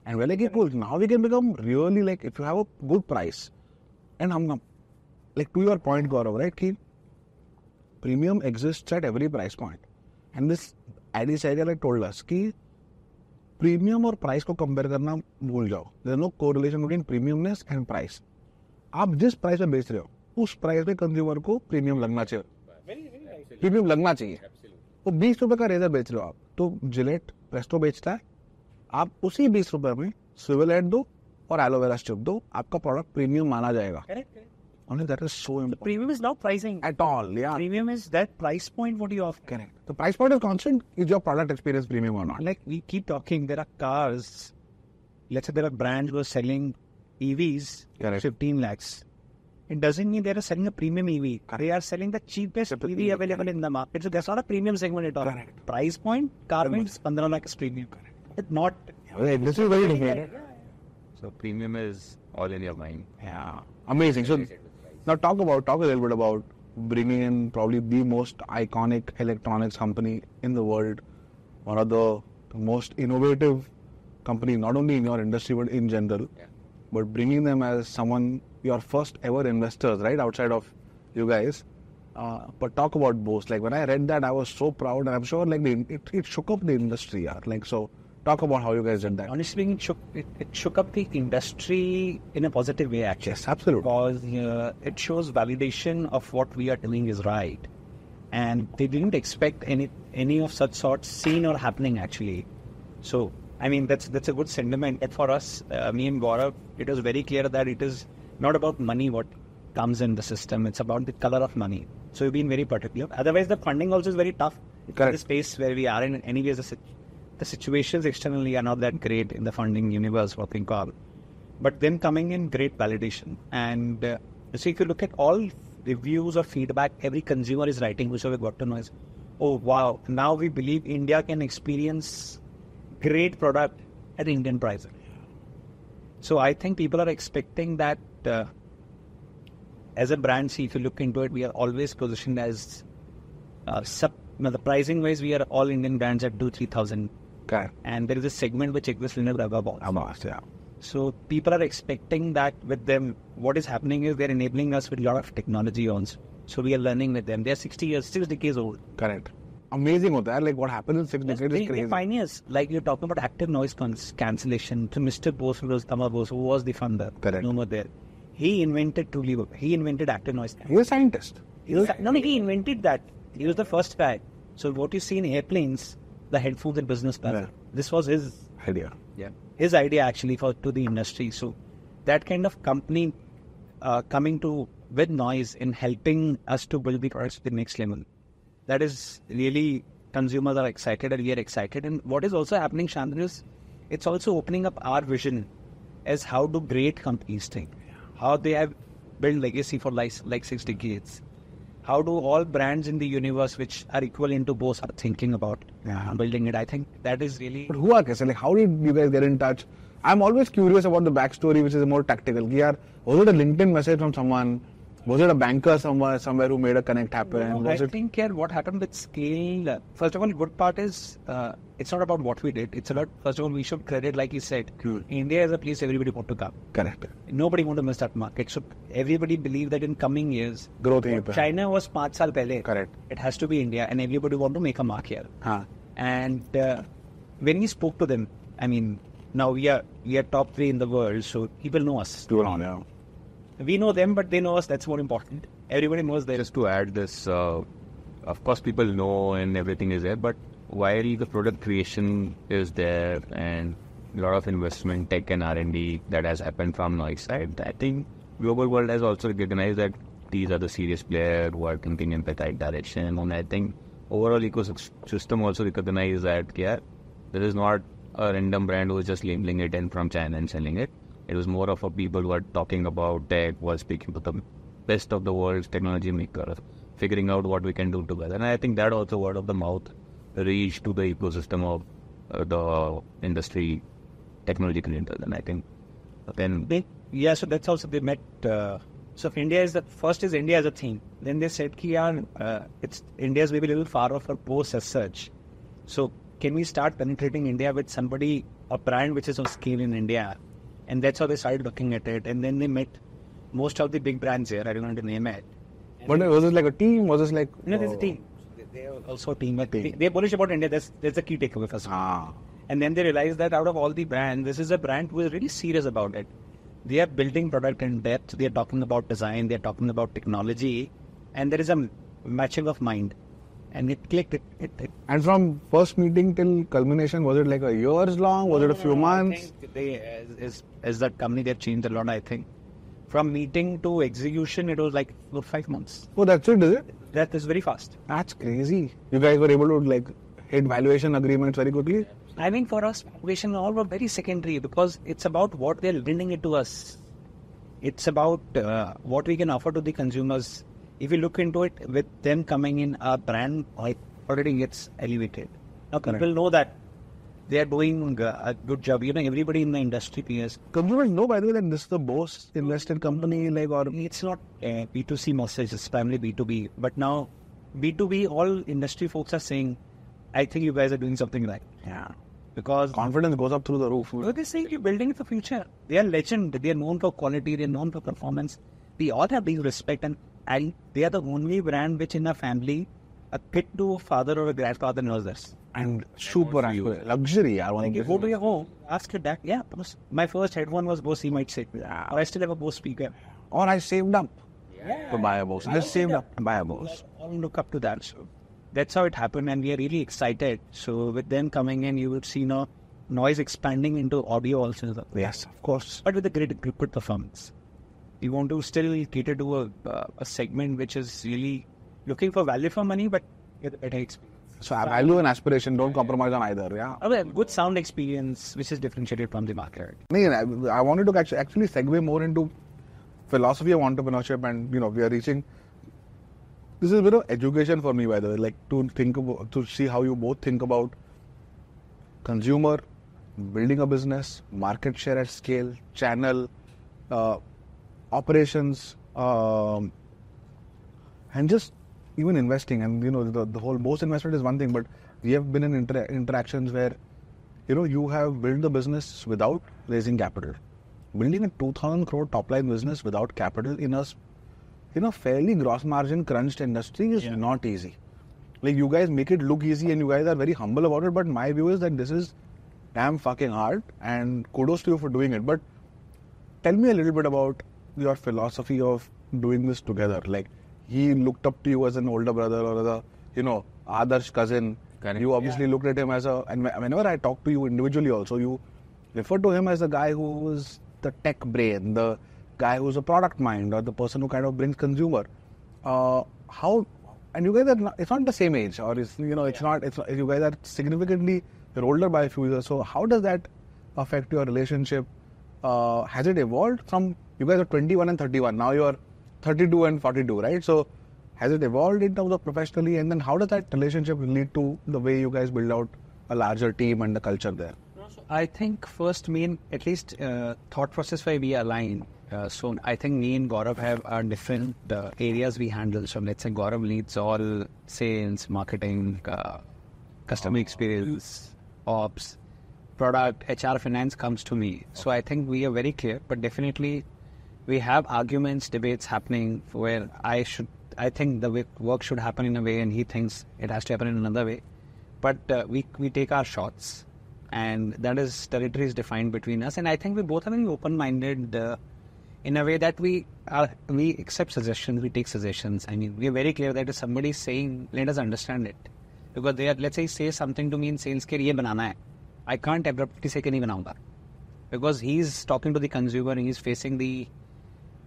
and well like cool now we can become really like if you have a good price and हम like to your point Gaurav right कि premium exist at every price point and this AD sir like told us कि premium और price को compare करना भूल जाओ. There no correlation between premiumness and price आप जिस प्राइस में बेच रहे हो उस प्राइस में कंज्यूमर को प्रीमियम लगना चाहिए. प्रीमियम लगना चाहिए। वो तो बीस रुपए का रेजर बेच रहे आप। तो जिलेट प्रेस्टो बेचता है। आप उसी बीस रुपए में स्विवल एड दो और एलोवेरा स्ट्रिप दो आपका प्रोडक्ट प्रीमियम माना जाएगा। उटरेक्ट It doesn't mean they are selling a premium EV. They are selling the cheapest EV available in the market. So that's not a premium segment at all. Correct. Price point, car means 15 lakh is premium. It's not. This is very different. So premium is all in your mind. Yeah, amazing. So now talk about talk a little bit about bringing in probably the most iconic electronics company in the world one of the most innovative companies, not only in your industry but in general. But bringing them as someone, your first ever investors, right, outside of you guys. Uh, but talk about Bose. Like when I read that, I was so proud, and I'm sure like the, it, it shook up the industry. Yeah. Like so, talk about how you guys did that. Honestly speaking, it shook, it, it shook up the industry in a positive way, actually. Yes, absolutely. Because uh, it shows validation of what we are doing is right. And they didn't expect any any of such sorts seen or happening, actually. So, I mean, that's that's a good sentiment. And for us, uh, me and Gaurav, it was very clear that it is not about money what comes in the system. It's about the color of money. So we've been very particular. Otherwise, the funding also is very tough. Correct. The space where we are in, anyways, the, the situations externally are not that great in the funding universe, what we call. But then coming in, great validation. And uh, so if you look at all reviews or feedback every consumer is writing, which we got to know is, oh wow, now we believe India can experience great product at Indian pricing. So I think people are expecting that uh, as a brand, see, if you look into it, we are always positioned as uh, sub. Now, the pricing wise, we are all Indian brands at two, three thousand. Okay. And there is a segment which exists in the rubber ball. Almost, yeah. So people are expecting that with them. What is happening is they're enabling us with a lot of technology also. So we are learning with them. They're 60 years, six decades old. Correct. Amazing होता है like what happens in six yes, decades they, is crazy. Years, like you're talking about active noise cancellation. So Mr. Bose, was Amar Bose, who was the founder, Correct. no more there. He invented truly. He invented active noise cancellation. He's a scientist. He was, no, no, he invented that. He was the first guy. So what you see in airplanes, the headphones and business class, Yeah. this was his Idea. yeah his idea actually for to the industry. So that kind of company uh, coming to with noise in helping us to build the products to the next level. That is really consumers are excited and we are excited. And what is also happening, Chandra, is it's also opening up our vision as how do great companies think, how they have built legacy for like, like six decades. How do all brands in the universe, which are equal into both, are thinking about yeah. building it? I think that is really. But who are Like, how did you guys get in touch? I'm always curious about the backstory, which is more tactical. Yeah, was it a LinkedIn message from someone? Was it a banker somewhere somewhere who made a connect happen? No, I it... think yeah, what happened with scale. Uh, first of all, good part is uh, it's not about what we did. It's about first of all we should credit, like you said, cool. India is a place everybody want to come. Correct. Nobody want to miss that market. So everybody believe that in coming years, growth. China was five years pehle. Correct. It has to be India, and everybody want to make a mark here. Huh. And uh, when we spoke to them, I mean, now we are we are top three in the world, so people know us. People yeah. We know them, but they know us. That's more important. Everybody knows them. Just to add this, uh, of course, people know and everything is there, but while the product creation is there and a lot of investment, tech and R&D that has happened from noise side, I think global world has also recognized that these are the serious players who are thinking in the right direction. And I think overall ecosystem also recognize that yeah, this is not a random brand who is just labeling it in from China and selling it. It was more of a people who are talking about tech, was speaking to the best of the world's technology makers, figuring out what we can do together. And I think that also word of the mouth reached to the ecosystem of uh, the industry technology creators. And I think then They, yeah, so that's also they met. Uh, so India is the first is India as a theme. Then they said, "Ki uh, it's India's maybe a little far off for post as such. So can we start penetrating India with somebody a brand which is on scale in India?" And that's how they started looking at it. And then they met most of the big brands here. I don't want to name it. But was it like a team? Was it like No, there's a oh, team. They- They are also a team. But Team. they- they're bullish about India. That's that's the key takeaway first. of all. Ah, And then they realized that out of all the brands, this is a brand who is really serious about it. They are building product in depth. They are talking about design. They are talking about technology, and there is a matching of mind. And it clicked. It, it, it and from first meeting till culmination, was it like a years long? Was it a few I months? think They, as, as, as that company, they've changed a lot. I think from meeting to execution, it was like four, five months. Oh, that's it, is it? That is very fast. That's crazy. You guys were able to like hit valuation agreements very quickly. I mean, for us, valuation all were very secondary because it's about what they're lending it to us. It's about uh, what we can offer to the consumers. If you look into it, with them coming in, our brand already gets elevated. Now Correct. people know that they are doing uh, a good job. You know, everybody in the industry peers. Consumers know, by the way, that this is the most invested company, like or It's not a B2C message, it's primarily B2B. But now, B2B, all industry folks are saying I think you guys are doing something right Yeah. because Confidence goes up through the roof. What they say you're building the future. They are legend. They are known for quality. They are known for performance. We all have these respect, and, and they are the only brand which in a family, a kid to a father or a grandfather knows this. And super accurate. Luxury, yeah. One Like of you the- go to your home, ask your dad. Yeah, my first headphone was Bose. He might say, Yeah. or I still have a Bose speaker. Or I saved up to buy a Bose. I saved up to buy a Bose. All look up to that. So that's how it happened, and we are really excited. So with them coming in, you would see now noise expanding into audio also. Yes, of course. but with a great great performance. We want to still cater to a, uh, a segment which is really looking for value for money, but with a better experience. So value and aspiration. Don't compromise on either. Yeah. Well, good sound experience, which is differentiated from the market. I, I wanted to actually, actually segue more into philosophy of entrepreneurship, and you know, we are reaching. This is a bit of education for me, by the way, like to think about, to see how you both think about consumer, building a business, market share at scale, channel, uh, operations, um, and just even investing. And you know, the, the whole most investment is one thing, but we have been in inter- interactions where you know you have built the business without raising capital. Building a 2000 crore top line business without capital in a in a fairly gross margin crunched industry is not easy. Like you guys make it look easy and you guys are very humble about it, but my view is that this is damn fucking hard and kudos to you for doing it. But tell me a little bit about your philosophy of doing this together. Like he looked up to you as an older brother or as a you know Adarsh cousin. Correct. You obviously looked at him as a and whenever I talk to you individually also you refer to him as the guy who was the tech brain, the guy who's a product mind or the person who kind of brings consumer. Uh, how and you guys are not, it's not the same age or it's you know it's not it's you guys are significantly you're older by a few years. So how does that affect your relationship? Uh, has it evolved from you guys are 21 and 31 now you're 32 and 42 right so has it evolved in terms of professionally and then how does that relationship lead to the way you guys build out a larger team and the culture there I think first me and at least uh, thought process where we align. Uh, so I think me and Gaurav have our different uh, areas we handle. So let's say Gaurav leads all sales, marketing, uh, customer experience, ops, product, HR, finance comes to me. So I think we are very clear, but definitely we have arguments, debates happening where I should, I think the way work should happen in a way, and he thinks it has to happen in another way. But uh, we we take our shots, and that is territory is defined between us. And I think we both are very open-minded. Uh, in a way that we are, we accept suggestions, we take suggestions. I mean, we are very clear that if somebody is saying, let us understand it, because they are, let's say, say something to me in sales के ये बनाना है, I can't abruptly say कि नहीं बनाऊंगा, because he's talking to the consumer, and he's facing the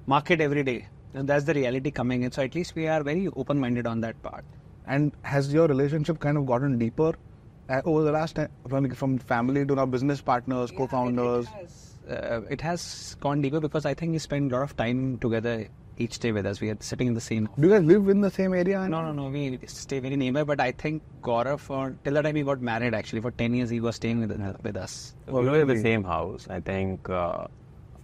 market every day, and that's the reality coming in. So at least we are very open-minded on that part. and has your relationship kind of gotten deeper uh, over the last time from, from family to now business partners co-founders Uh, it has gone deeper because I think we spend a lot of time together each day with us. We are sitting in the same do you guys live in the same area No, no, no. We stay very nearby, but I think Gaurav, for till the time he got married, actually, for 10 years, he was staying with, with us. we were in the same house. I think, uh, of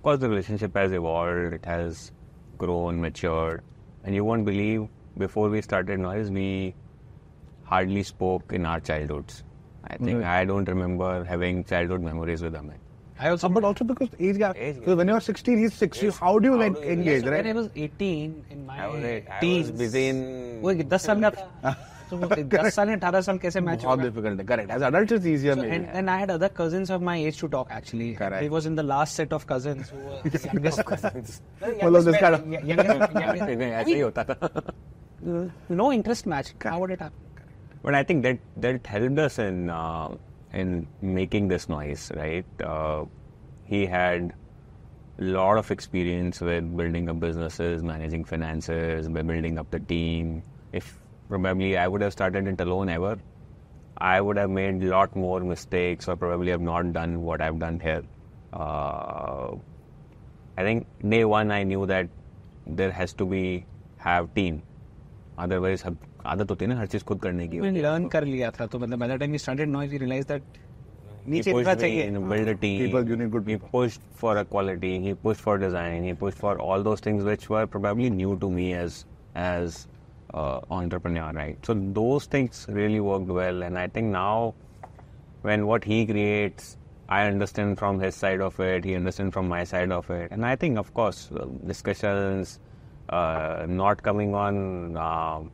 course, the relationship has evolved. It has grown, matured, and you won't believe. Before we started noise, we hardly spoke in our childhoods. I think I don't remember having childhood memories with Amit. I also, Uh, but also because age gap Age gap. because when you're 16 he's 6 you, how do you like engage so when I right was 18 in my I was, I was teens, busy in. वो 10 साल का था [LAUGHS] [LAUGHS] तो [LAUGHS] वो 10 साल 18 साल कैसे match बहुत difficult है correct as adults it's easier So, maybe and, and I had other cousins of my age to talk actually. Correct. He was in the last set of cousins who were youngest cousins. Well, this kind of- youngest, youngest, ऐसे ही होता था. uh, no interest match. How would it happen? But I think that that helped us in uh, in making this noise, right? Uh, he had a lot of experience with building up businesses, managing finances, by building up the team. If probably I would have started it alone ever, I would have made a lot more mistakes or probably have not done what I've done here. Uh, I think day one I knew that there has to be have team. Otherwise सब आदत होती है ना हर चीज खुद करने की We learn कर लिया था तो मतलब by the time we started noise we realized that He नीचे pushed इतना me चाहिए in build a team. People, you need good He people. pushed for a quality. He pushed for design. He pushed for all those things which were probably new to me as as uh, entrepreneur, right? So those things really worked well, and I think now when what he creates, I understand from his side of it, he understands from my side of it, and I think of course uh, discussions, uh, not coming on, um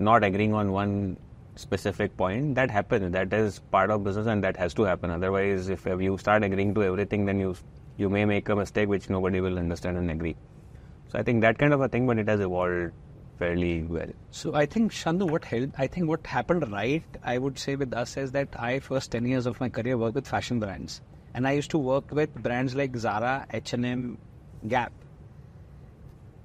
not agreeing on one specific point that happens. That is part of business, and that has to happen. Otherwise, if you start agreeing to everything, then you you may make a mistake which nobody will understand and agree. So I think that kind of a thing, but it has evolved fairly well. So I think Shandu, what helped? I think what happened right, I would say with us is that I first ten years of my career worked with fashion brands, and I used to work with brands like Zara, H and M, Gap.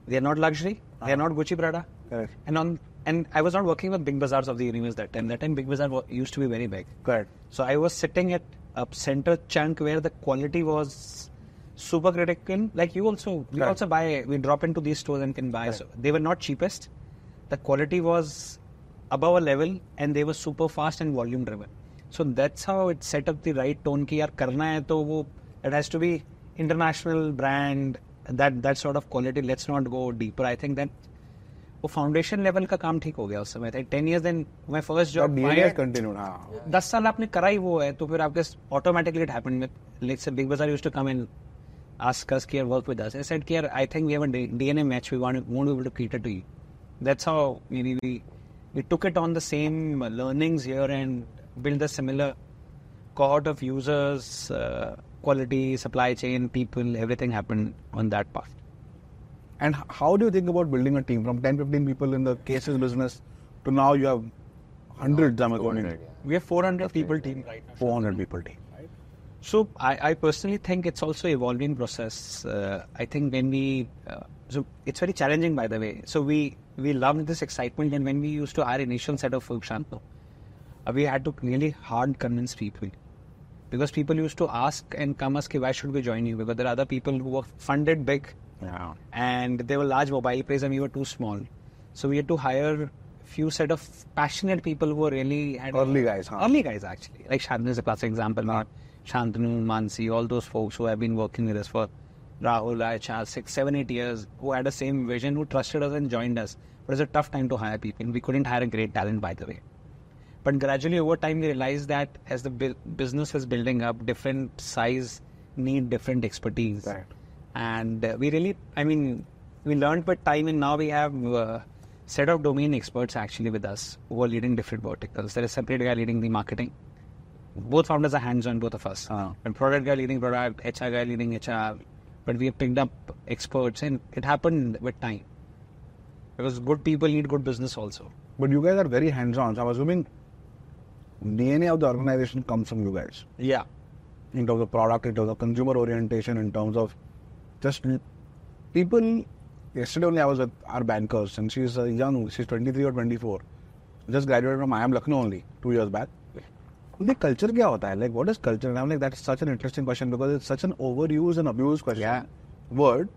They are not luxury. They are uh-huh. not Gucci, Prada. Correct. And on and I was not working with big bazaars of the universe that time. That time, big bazaar used to be very big. Correct. So I was sitting at a center chunk where the quality was super critical. Like you also, we Correct. also buy, we drop into these stores and can buy. So they were not cheapest. The quality was above a level and they were super fast and volume driven. So that's how it set up the right tone ki yaar karna hai to wo, it has to be international brand, that that sort of quality. Let's not go deeper. I think that वो foundation level का काम ठीक हो गया उस समय ten years then my first job DNA has continued. हाँ. दस साल आपने करा ही वो है तो फिर आपके automatically it happened with let's say big Bazaar used to come and ask us care work with us. I said care i think we have a dna match. We want won't be able to cater to you. That's how maybe we we took it on the same learnings here and build a similar cohort of users uh, quality supply chain people everything happened on that path. And how do you think about building a team? From 10, 15 people in the cases business to now you have hundreds? I'm assuming. we have 400 people team right now. 400 people team. So I, I personally think it's also evolving process. Uh, I think when we uh, so it's very challenging by the way. So we we loved this excitement and when we used to hire initial set of folks, Shanto, uh, we had to really hard convince people because people used to ask and come ask, why should we join you? Because there are other people who were funded big Yeah. and they were large mobile players and we were too small. So we had to hire few set of passionate people who were really had Early guys, huh? Early guys actually. Like Shantanu is a classic example. Not Shantanu, Mansi, all those folks who have been working with us for Rahul, Aisha, six, seven, eight years, who had the same vision, who trusted us and joined us. But it's a tough time to hire people. We couldn't hire a great talent, by the way. But gradually over time, we realized that as the bu- business is building up, different size need different expertise. Right. And uh, we really, I mean, we learned with time, and now we have a set of domain experts actually with us who are leading different verticals. There is a separate guy leading the marketing. Both founders are hands-on, both of us. Ah. And product guy leading product, HR guy leading HR. But we have picked up experts, and it happened with time. Because good people need good business also. But you guys are very hands-on. So I'm assuming DNA of the organization comes from you guys Yeah. in terms of product, in terms of consumer orientation, in terms of just people. Yesterday only I was with our bankers, and she's young. She's 23 or 24. Just graduated from IIM Lucknow only two years back. The culture क्या होता है? Like what is culture? And I'm like that's such an interesting question because it's such an overused and abused question. Yeah. Word,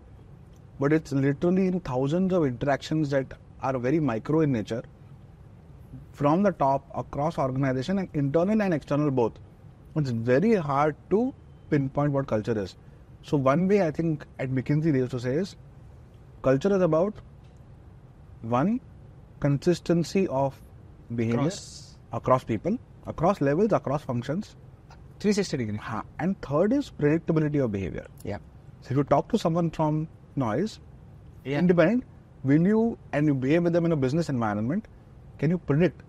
but it's literally in thousands of interactions that are very micro in nature from the top across organization and internal and external both. It's very hard to pinpoint what culture is. So one way I think at McKinsey they used to say is culture is about one consistency of behavior Across- across people, across levels, across functions. 360 degree. Ha. And third is predictability of behavior. Yeah. So if you talk to someone from noise, Yeah. independent, when you and you behave with them in a business environment, can you predict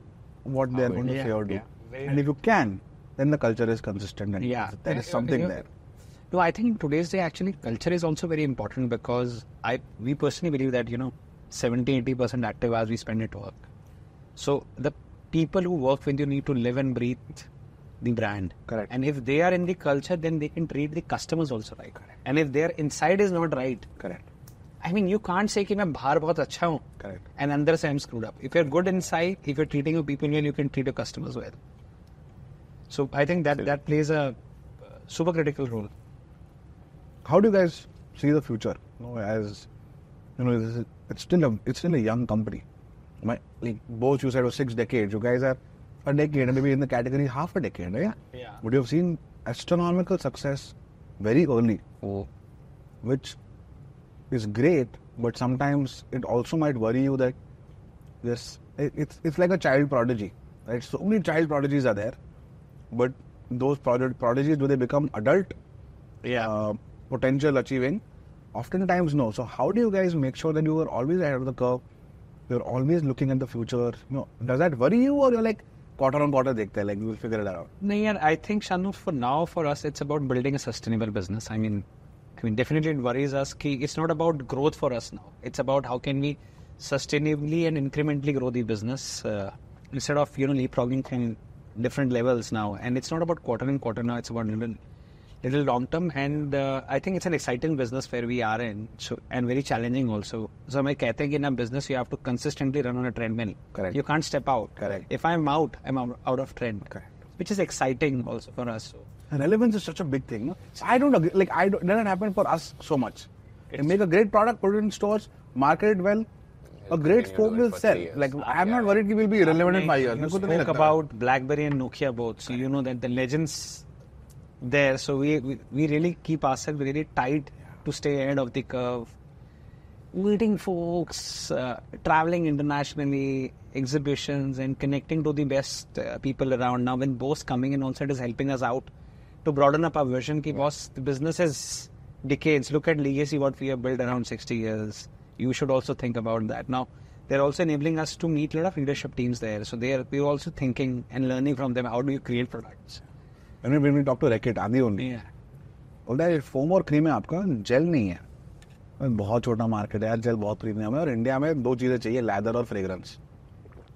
what they are going to Yeah, say or do? yeah. And if you can, then the culture is consistent and Yeah. there is Yeah, something there. No, I think in today's day, actually, culture is also very important because I we personally believe that you know, 70 80 percent active hours we spend at work. So the people who work with you need to live and breathe the brand. Correct. And if they are in the culture, then they can treat the customers also right. And if their inside is not right, Correct. I mean, you can't say कि मैं बाहर बहुत अच्छा हूँ Correct. and अंदर से I'm screwed up. If you're good inside, if you're treating your people well, you can treat your customers well. So I think that that plays a uh, super critical role. How do you guys see the future? You know, as you know, this is, it's still a it's still a young company. My like both you said was six decades. You guys are a decade, maybe in the category half a decade, right? Yeah. But you have seen astronomical success very early, oh. which is great. But sometimes it also might worry you that this it, it's it's like a child prodigy, right? So many child prodigies are there, but those prod- prodigies do they become adult? Yeah. Uh, potential achieving? Oftentimes no. So how do you guys make sure that you are always ahead of the curve? You're always looking at the future. You know, does that worry you, or you're like quarter on quarter, dekhte like we'll figure it out? No, yeah, I think Shanu, for now, for us, it's about building a sustainable business. I mean, I mean, definitely it worries us. Ki it's not about growth for us now. It's about how can we sustainably and incrementally grow the business uh, instead of you know leapfrogging from different levels now. And it's not about quarter and quarter now. It's about little, little long term. And uh, I think it's an exciting business where we are in, so and very challenging also. So मैं कहते हैं कि in a business you have to consistently run on a treadmill. Correct. You can't step out. Correct. If I'm out, I'm out out of trend. Correct. Which is exciting also for us. So. Relevance is such a big thing. No? I don't agree. Like I don't, it doesn't happen for us so much. You make a great product, put it in stores, market it well. A great continue phone doing will for sell. three years. Like I'm not worried it will be irrelevant in five years. You मेरे को तो नहीं spoke लगता। about BlackBerry and Nokia both, so you know that the legends there. So we we, we really keep ourselves really tight to stay ahead of the curve. Meeting folks, uh, traveling internationally, exhibitions, and connecting to the best uh, people around. Now, when Bose coming in also, it is helping us out to broaden up our vision. Ki boss, the business is decades. Look at legacy, what we have built around 60 years. You should also think about that. Now, they're also enabling us to meet a lot of leadership teams there. So they are, we're also thinking and learning from them. How do you create products? When we, when we talk to Reckitt, Adi only. Yeah. बोलता है foam और cream है आपका jail नहीं है. बहुत छोटा market है यार जेल बहुत प्रीमियम है और इंडिया में दो चीज़ें चाहिए लैदर और फ्रेग्रेंस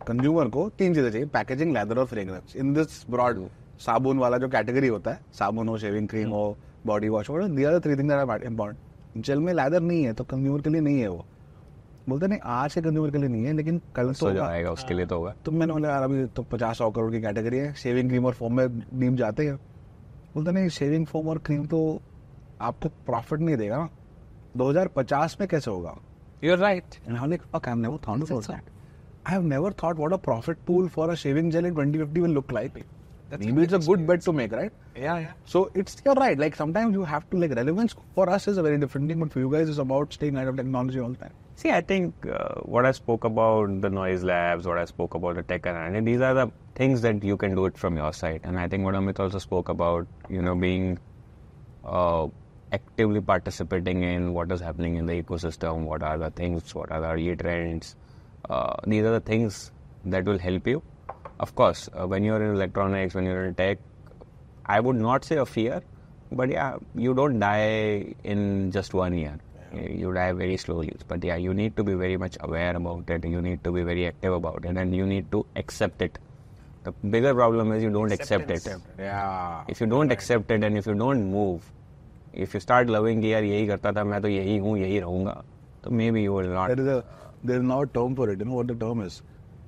कंज्यूमर को तीन चीज़ें चाहिए पैकेजिंग लैदर और फ्रेग्रेंस इन दिस ब्रॉड साबुन वाला जो कैटेगरी होता है साबुन हो शेविंग क्रीम हो बॉडी वॉश हो the are three thing are important gel में लैदर नहीं है तो कंज्यूमर के लिए नहीं है वो. बोलते नहीं आज के कंज्यूमर के लिए नहीं है लेकिन कल तो हो जाएगा उसके लिए तो होगा तो मैंने बोला यार अभी तो पचास सौ करोड़ की कैटेगरी है शेविंग क्रीम और फोम में नीम जाते हैं बोलते नहीं शेविंग फोम और क्रीम तो आपको प्रॉफिट नहीं देगा ना 2050 में कैसे होगा I'm like, fuck, I've never thought about that. I have never thought what a profit pool for a shaving gel in 2050 will look like. Maybe it's a good bet to make, right? Yeah, yeah. So it's you're right. Like sometimes you have to like relevance for us is a very different thing, but for you guys is about staying ahead of technology all the time. See, I think uh, what I spoke about the noise labs, what I spoke about the tech and these are the things that you can do it from your side. And I think what Amit also spoke about, you know, being uh, actively participating in what is happening in the ecosystem, what are the things, what are the early trends. Uh, these are the things that will help you. Of course, uh, when you're in electronics, when you're in tech, I would not say a fear, but yeah, you don't die in just one year You die very slowly. But yeah, you need to be very much aware about it. You need to be very active about it, and you need to accept it. The bigger problem is you don't accept it. Yeah. If you don't accept it and if you don't move, if you start loving कि यार यही करता था मैं तो यही हूँ यही रहूँगा तो maybe you will not. There is a there is now a term for it. You know what the term is?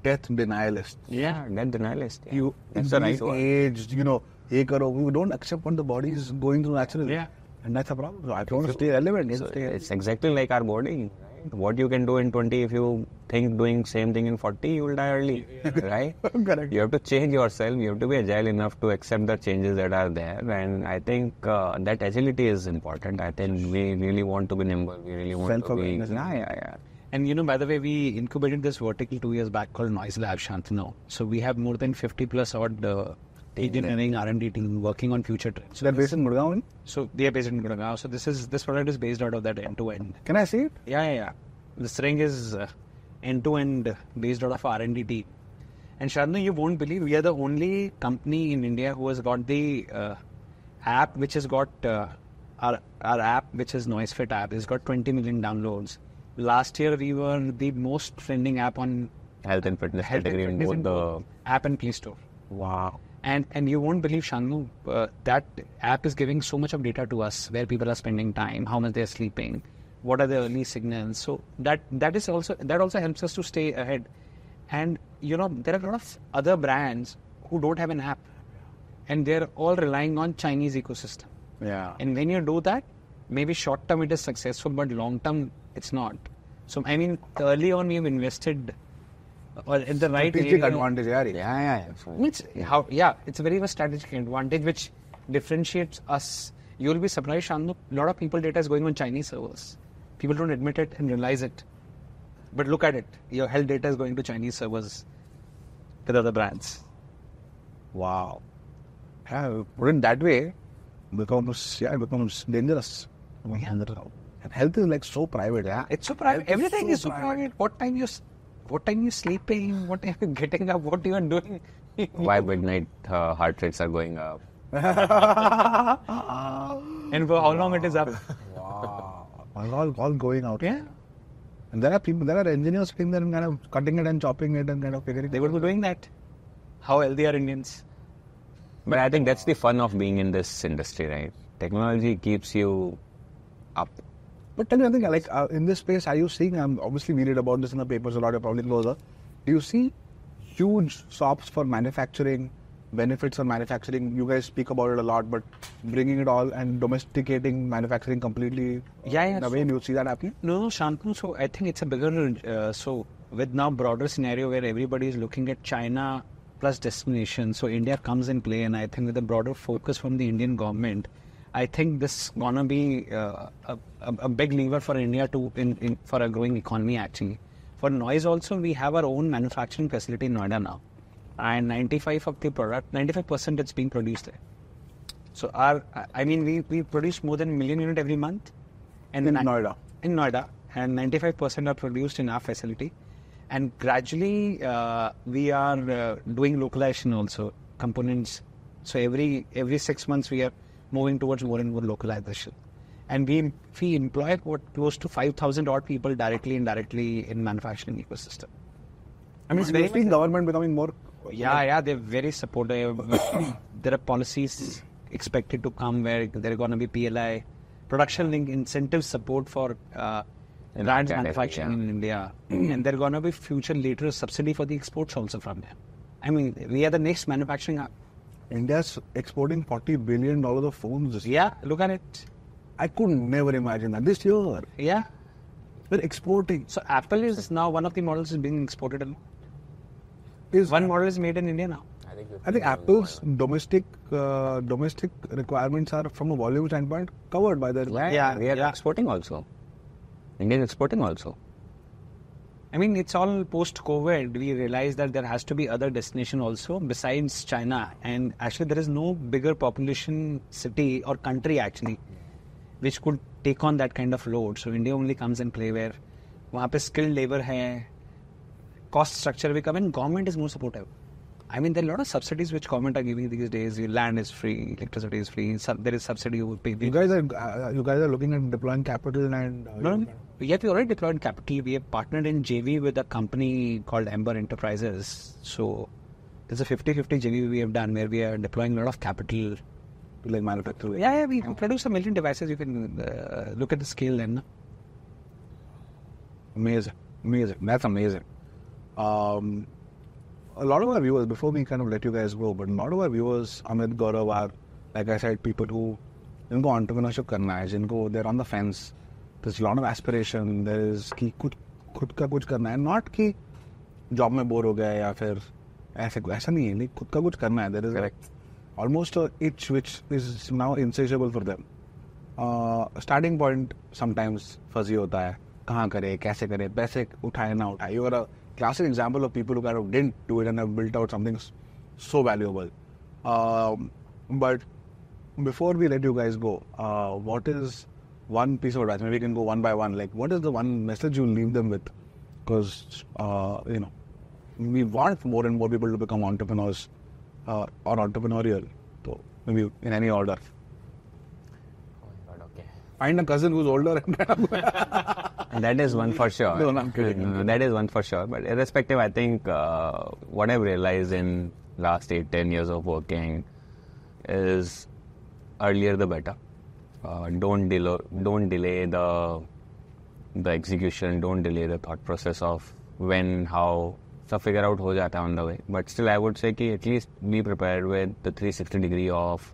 Death denialist. Yeah, death denialist. Yeah. You That's the right increase word. aged, you know, ये करो. We don't accept what the body is going through naturally. Yeah. And that's a problem. So I want to stay relevant. So stay it's exactly like our body. Right? What you can do in 20, if you think doing same thing in 40, you will die early, [LAUGHS] right? Correct. You have to change yourself. You have to be agile enough to accept the changes that are there, and I think uh, that agility is important. I think we really want to be nimble. We really want to be. Self-awareness, Yeah, yeah, yeah. And you know, by the way, we incubated this vertical two years back called Noise Lab Shantanu. So we have more than 50 plus odd uh, engineering R&D team working on future trends. So that based in Gurgaon. So they are based in Gurgaon. So this is this product is based out of that end to end. Can I see it? Yeah, yeah, yeah. This ring is uh, end to end based out of R&D team. And Shantanu, you won't believe we are the only company in India who has got the uh, app which has got uh, our our app which is NoiseFit app It's got 20 million downloads. Last year we were the most trending app on Health and fitness health and category in both the. app and Play Store. Wow. And and you won't believe Shanu, uh, that app is giving so much of data to us where people are spending time, how much they're sleeping, what are the early signals. So that that is also that also helps us to stay ahead. And you know there are a lot of other brands who don't have an app, and they're all relying on Chinese ecosystem. Yeah. And when you do that, maybe short term it is successful, but long term it's not. So I mean, early on we've invested, or at the right Strategic area. advantage. Yeah, yeah, yeah. It's how yeah, it's a very much strategic advantage which differentiates us. You'll be surprised, Shandu. A lot of people data is going on Chinese servers. People don't admit it and realize it. But look at it. Your health data is going to Chinese servers with other brands. Wow. Yeah, put it that way, becomes yeah, it becomes dangerous. And health is like so private, yeah. It's so private. Health is Everything so is so private. private. What time you, what time you sleeping? What time you getting up? What you are doing? [LAUGHS] Why midnight uh, heart rates are going up? [LAUGHS] and for how long it is up? Wow. all, all going out. Yeah, And there are people, there are engineers sitting there and kind of cutting it and chopping it and kind of figuring they would be doing that. How healthy are Indians? But I think that's the fun of being in this industry, right? Technology keeps you up. But tell me one thing, like uh, in this space, are you seeing? I'm obviously, we read about this in the papers a lot. You're probably closer. Do you see huge shops for manufacturing, benefits of manufacturing? You guys speak about it a lot, but bringing it all and domesticating manufacturing completely. Yeah, yeah, In a way, do you see that happening? No, no, Shantanu. So I think it's a bigger. Uh, so with now broader scenario where everybody is looking at China plus destination, so India comes in play, and I think with a broader focus from the Indian government, I think this gonna be uh, a, a, big lever for India to in, in for a growing economy actually. For noise also, we have our own manufacturing facility in Noida now, and 95 of the product, 95 percent it's being produced there. So our, I- mean, we, we produce more than a million unit every month, and In then Noida. in Noida, and 95% are produced in our facility. And gradually, uh, we are uh, doing localization also components. So every every six months, we are moving towards more and more localization. And we we employ what close to 5,000 odd people directly and indirectly in manufacturing ecosystem. I mean, it's Do very see government becoming more? yeah, yeah, they're very supportive. [COUGHS] there are policies expected to come where there are going to be PLI, production link incentive support for uh, In brands manufacturing yeah. in India. and there are going to be future later subsidy for the exports also from there. I mean, we are the next manufacturing hub. India's exporting forty billion dollars of phones. this. Yeah, look at it. I could never imagine that this year. Yeah. We're exporting. So Apple is now one of the models is being exported. a lot. Is One model is made in India now. I think Apple's domestic uh, domestic requirements are, from a volume standpoint, covered by their. Yeah, Yeah, we are yeah. exporting also. India is exporting also. I mean, it's all post COVID. We realized that there has to be other destination also besides China. And actually, there is no bigger population city or country actually which could take on that kind of load. So India only comes in play where वहाँ पे skilled labor है, cost structure भी कम and government is more supportive. I mean, there are a lot of subsidies which government are giving these days. Your land is free, electricity is free. There is subsidy over pay. You guys are uh, you guys are looking at deploying capital and. Uh, No, no, we already deployed capital. We have partnered in JV with a company called Amber Enterprises. So there's a 50-50 JV we have done where we are deploying a lot of capital. to like manufacture. Yeah, yeah, we produce a million devices. You can uh, look at the scale then. Amazing, amazing. That's amazing. Um, a lot of our viewers, before we kind of let you guys go, but a lot of our viewers, Amit, Gaurav, are like I said, people who इनको entrepreneurship करना है, जिनको they're on the fence. There's a lot of aspiration. There is कि खुद खुद का कुछ करना है. Not कि जॉब में बोर हो गए या फिर ऐसे ऐसा नहीं है. नहीं खुद का कुछ करना है. There is like almost a itch which is now insatiable for them. Starting point sometimes fuzzy होता है कहाँ करे कैसे करे पैसे उठाए ना उठाए classic example of people who kind of didn't do it and have built out something so valuable. Um, but before we let you guys go, uh, what is one piece of advice? Maybe we can go one by one. Like, what is the one message you leave them with? Because uh, you know, we want more and more people to become entrepreneurs uh, or entrepreneurial. So maybe in any order find a cousin who's older and [LAUGHS] kind of that is one for sure. No, no i'm kidding that is one for sure. But irrespective i think uh, what i've realized in last 8 10 years of working is earlier the better. Uh, don't delay don't delay the the execution. Don't delay the thought process of when how So figure out ho jata on the way. But still i would say ki at least be prepared with the 360 degree of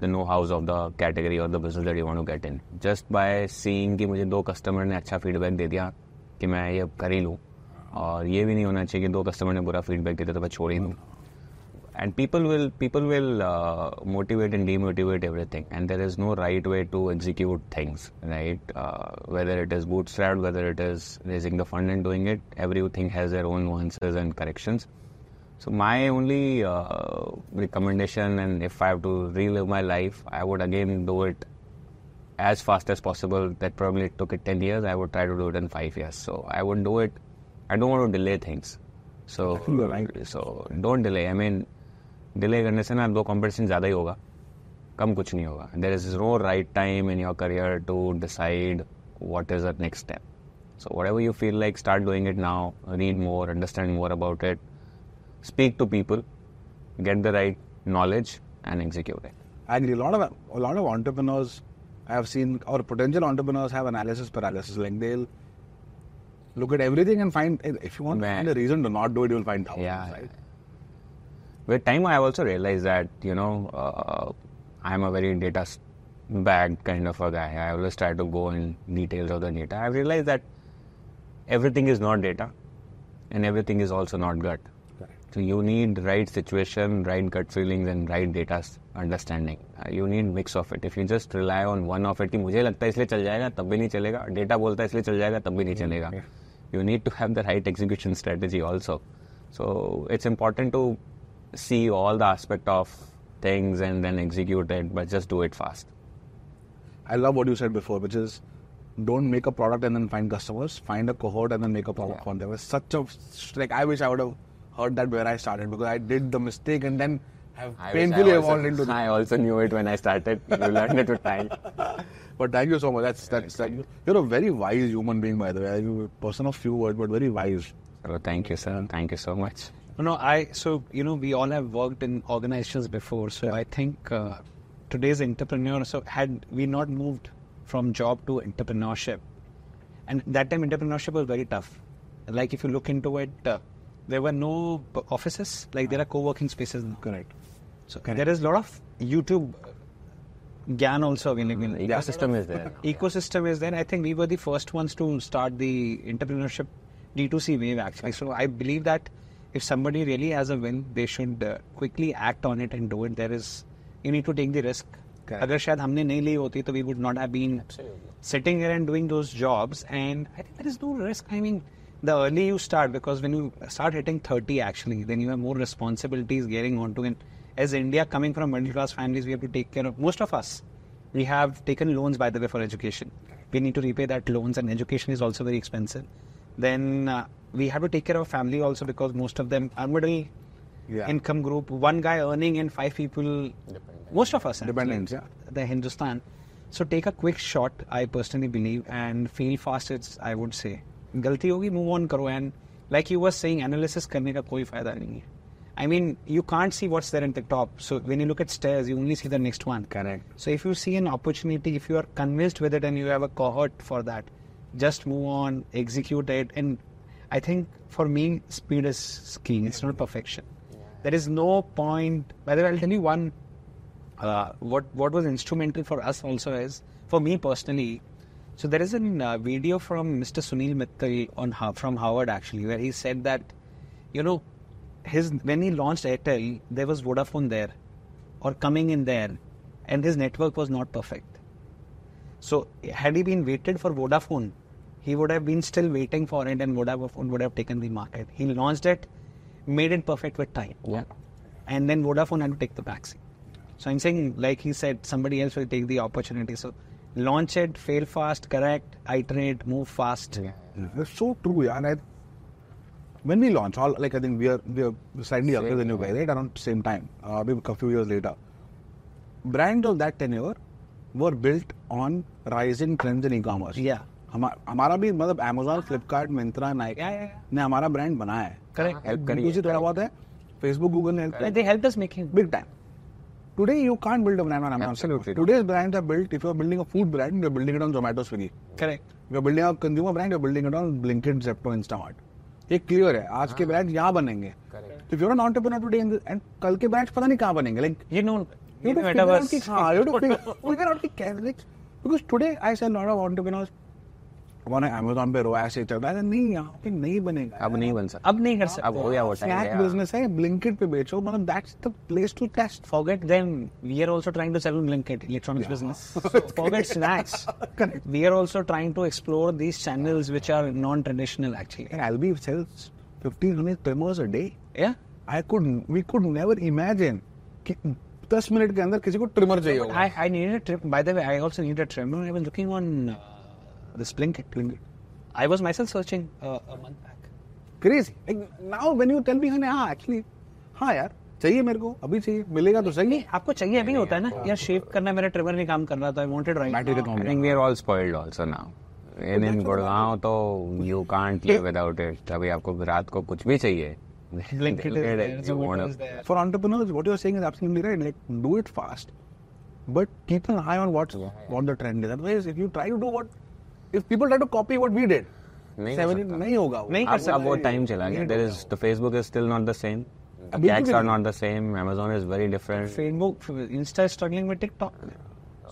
the know how of the category और the business that you want to get in just by seeing कि मुझे दो customer ने अच्छा feedback दे दिया कि मैं ये अब कर ही लूँ। और ये भी नहीं होना चाहिए कि दो कस्टमर ने बुरा फीडबैक दे दिया तो मैं छोड़ ही दूँ। And people will people will motivate and demotivate everything and there is no right way to execute things right whether it is bootstrapped whether it is raising the fund and doing it everything has their own answers and corrections so my only uh, recommendation and if i have to relive my life i would again do it as fast as possible that probably it took it 10 years i would try to do it in 5 years so i would do it i don't want to delay things so so don't delay i mean delay करने से ना दो competition ज़्यादा ही होगा कम कुछ नहीं होगा there is no right time in your career to decide what is the next step so what ever you feel like start doing it now read more understand more about it speak to people, get the right knowledge, and execute it. I agree. A lot of a lot of entrepreneurs I have seen or potential entrepreneurs have analysis paralysis. Like they'll look at everything and find if you want to find a reason to not do it, you'll find thousands. Yeah. Right? With time, I also realized that you know uh, I'm a very data bagged kind of a guy. I always try to go in details of the data. I realized that everything is not data, and everything is also not gut. So you need right situation, right gut feelings, and right data s- understanding. Uh, you need mix of it. If you just rely on one of it, कि मुझे लगता है इसलिए चल जाएगा तब भी नहीं चलेगा डेटा बोलता है इसलिए चल जाएगा तब भी नहीं चलेगा you need to have the right execution strategy also so it's important to see all the aspect of things and then execute it but just do it fast I love what you said before, which is don't make a product and then find customers. Find a cohort and then make a product for them. There was such a like I wish I would have heard that where I started because I did the mistake and then have I painfully evolved into. [LAUGHS] I also knew it when I started you [LAUGHS] learned it with time But thank you so much. That's that's that, you're a very wise human being, by the way. You're a person of few words, but very wise. so thank you sir thank you so much No, no, I so you know we all have worked in organizations before, so I think uh, today's entrepreneur. So had we not moved from job to entrepreneurship, and that time entrepreneurship was very tough. Like if you look into it, uh, there were no p- offices. Like there are co-working spaces. now. Correct. So there is a lot of YouTube gyan also available. the ecosystem is there [LAUGHS] ecosystem is there. I think we were the first ones to start the entrepreneurship D2C wave actually. So I believe that if somebody really has a win, they should uh, quickly act on it and do it. There is, you need to take the risk. Correct. अगर शायद हमने नहीं ली होती तो we would not have been sitting here and doing those jobs and I think there is no risk. I mean, the early you start because when you start hitting 30 actually, then you have more responsibilities getting onto it. As India coming from middle class families, we have to take care of most of us. We have taken loans by the way for education. We need to repay that loans and education is also very expensive. Then uh, we have to take care of family also because most of them are middle Yeah. income group. One guy earning and five people, most of us Dependents, yeah. the Hindustan. So take a quick shot, I personally believe, and feel fast. It's I would say गलती होगी move on करो and like you were saying analysis करने का कोई फायदा नहीं है. I mean you can't see what's there at the top. So when you look at stairs, you only see the next one. Correct. So if you see an opportunity, if you are convinced with it and you have a cohort for that, just move on, execute it. And I think for me, speed is key. It's not perfection. There is no point. By the way, I'll tell you one. Uh, what what was instrumental for us also is for me personally. So there is a uh, video from Mr. Sunil Mittal on from Harvard actually, where he said that, you know, his when he launched Airtel, there was Vodafone there, or coming in there, and his network was not perfect. So had he been waited for Vodafone, he would have been still waiting for it, and Vodafone would have taken the market. He launched it, made it perfect with time, yeah and then Vodafone had to take the backseat. So I'm saying, like he said, somebody else will take the opportunity. So launch it, fail fast, correct, iterate, move fast. Yeah. That's so true, yeah. And I, when we launch, all like I think we are we are slightly younger than you guys, right? Around the same time, uh, maybe a few years later. Brands of that tenure were built on rising trends in e-commerce. Yeah. हमा- हमारा भी मतलब Amazon, Flipkart, Myntra, Nike Yeah, yeah, yeah. ने हमारा brand बनाया है help करिए B2C थोड़ा बहुत है Facebook, Google ने help Like they helped us making. big time. Today you can't build a brand on Amazon. Absolutely. Today's brands are built. If you're building a food brand, you're building it on Zomato, Swiggy. Correct. If you're building a consumer brand, you're building it on Blinkit, Zepto, Instamart. ये clear है आज के brand यहाँ बनेंगे तो an entrepreneur today and, and कल के brands पता नहीं कहाँ बनेंगे You know, you have to figure out कि हाँ to figure, figure out कि like because today I see a lot of entrepreneurs हमारा अमेजोन पे रोया से चलता है। नहीं यहाँ पे नहीं बनेगा। अब नहीं बन सकता। अब नहीं कर सकता। अब हो गया वो टाइम बिज़नेस है ब्लिंकिट पे बेचो मतलब that's the place to test forget then we are also trying to sell Blinkit electronics business forget snacks we are also trying to explore these channels which are non traditional actually I will be sales 1500 premiers a day या I could we could never imagine कि दस minute के अंदर किसी को trimmer चाहिए होगा। I I needed trip by the way I also needed trimmer I was looking on this Blinkit. Blinkit. I was myself searching uh, a month back. Crazy like now when you tell me हाँ actually हाँ यार चाहिए मेरे को अभी चाहिए मिलेगा तो सही आपको चाहिए अभी होता है ना यार शेव करना मेरा ट्रिमर नहीं काम कर रहा था आई वांटेड राइट बैटरी का I think we are all spoiled also now. And in Gurgaon, तो you can't live without it. अभी आपको रात को कुछ भी चाहिए. You. For entrepreneurs, what you're saying is absolutely right. Like, do it fast, but keep an eye on what's what the trend is. Otherwise, if you try to do what, if people try to copy what we did, नहीं seven, सकता. नहीं होगा वो. नहीं कर सकते वो time चला गया. There is the Facebook is still not the same. Cats are not the same. Amazon is very different. Facebook, Insta is struggling with TikTok.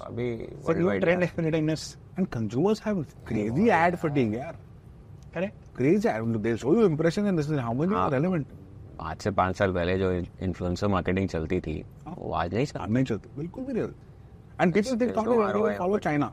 अभी It's a new trend है. everydayness. And consumers have crazy ad fatigue, यार. Correct. Crazy ad. They'll show you impression and this is how much हाँ. is relevant. आज से पाँच साल पहले जो इन्फ्लुएंसर मार्केटिंग चलती थी वो आज नहीं चलती नहीं चलती. बिल्कुल भी नहीं. And people think There's talking no about follow China.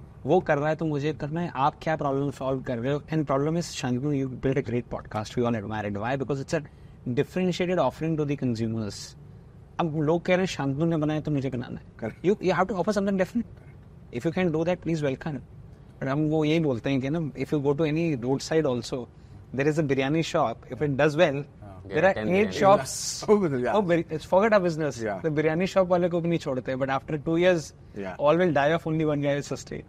वो कर रहा है तो मुझे करना है आप क्या प्रॉब्लम सॉल्व कर रहे हो and problem is Shantanu you build a great podcast we all admire it why because it's a differentiated offering to the consumers अब लोग कह रहे हैं शांतनु ने बनाया तो मुझे बनाना है. You you have to offer something different if you can do that please welcome but हम वो यही बोलते हैं कि ना if you go to any road side also there is a biryani shop if it does well there are eight shops. Yeah. The biryani shop वाले को भी नहीं छोड़ते. Two years, Yeah. all will die off. Only one guy will sustain.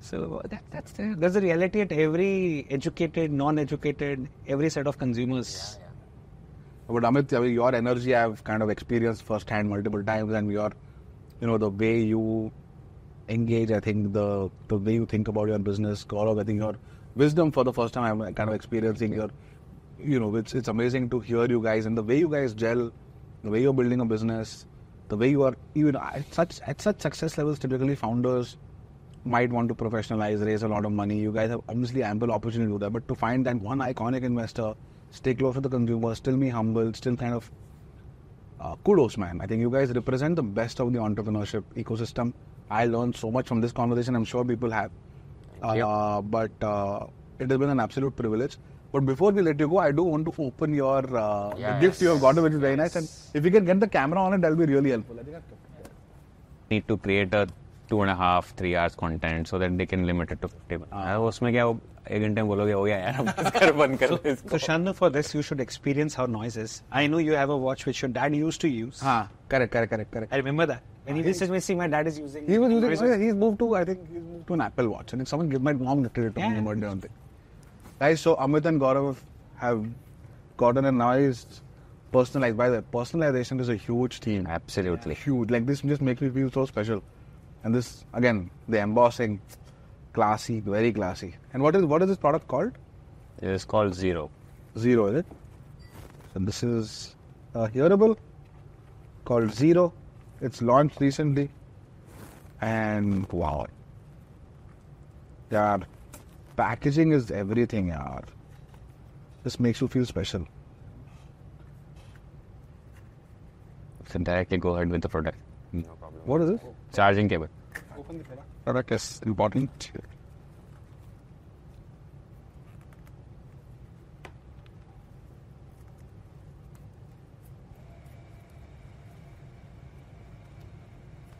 So that, that's the, there's a reality at every educated, non-educated, every set of consumers. But Amit, I mean, your energy I've kind of experienced firsthand multiple times, and your, you know, the way you engage. I think the the way you think about your business, Gaurav. I think your wisdom for the first time I'm kind of experiencing your, you know, it's it's amazing to hear you guys and the way you guys gel, the way you're building a business, the way you are even at such at such success levels. Typically, founders might want to professionalize, raise a lot of money. You guys have obviously ample opportunity to do that. But to find that one iconic investor, stay close to the consumer, still be humble, still kind of uh, kudos, man. I think you guys represent the best of the entrepreneurship ecosystem. I learned so much from this conversation. I'm sure people have. Uh, But uh, it has been an absolute privilege. But before we let you go, I do want to open your uh, the Yes. gift you have got, which is very nice. And if you can get the camera on it, that'll be really helpful. I think that's- need to create a two and a half three hours content so that they can limit it to 50 हाँ, उसमें क्या वो एक घंटे में बोलोगे हो गया यार अब बंद कर बंद कर दे इसको So Shanu, for this, you should experience how noise is. I know you have a watch which your dad used to use. Ah, correct, correct, correct, correct. I remember that. When he visits me, see my dad is using. He was using. noise- oh, yeah, he's moved to. I think he's moved to an Apple Watch. And if someone give my mom gifted it to me Yeah. on my birthday or something. Guys, so Amit and Gaurav have gotten a nice personalized. By the way, personalization is a huge theme. absolutely Huge. Like this just makes me feel so special. And this again, the embossing, classy, very classy. And what is what is this product called? it is called zero Zero, is it? So this is a hearable called Zero. It's launched recently. And wow. Yeah, packaging is everything, yaar. This makes you feel special. so directly go ahead with the product no problem What is it? charging cable Product is important.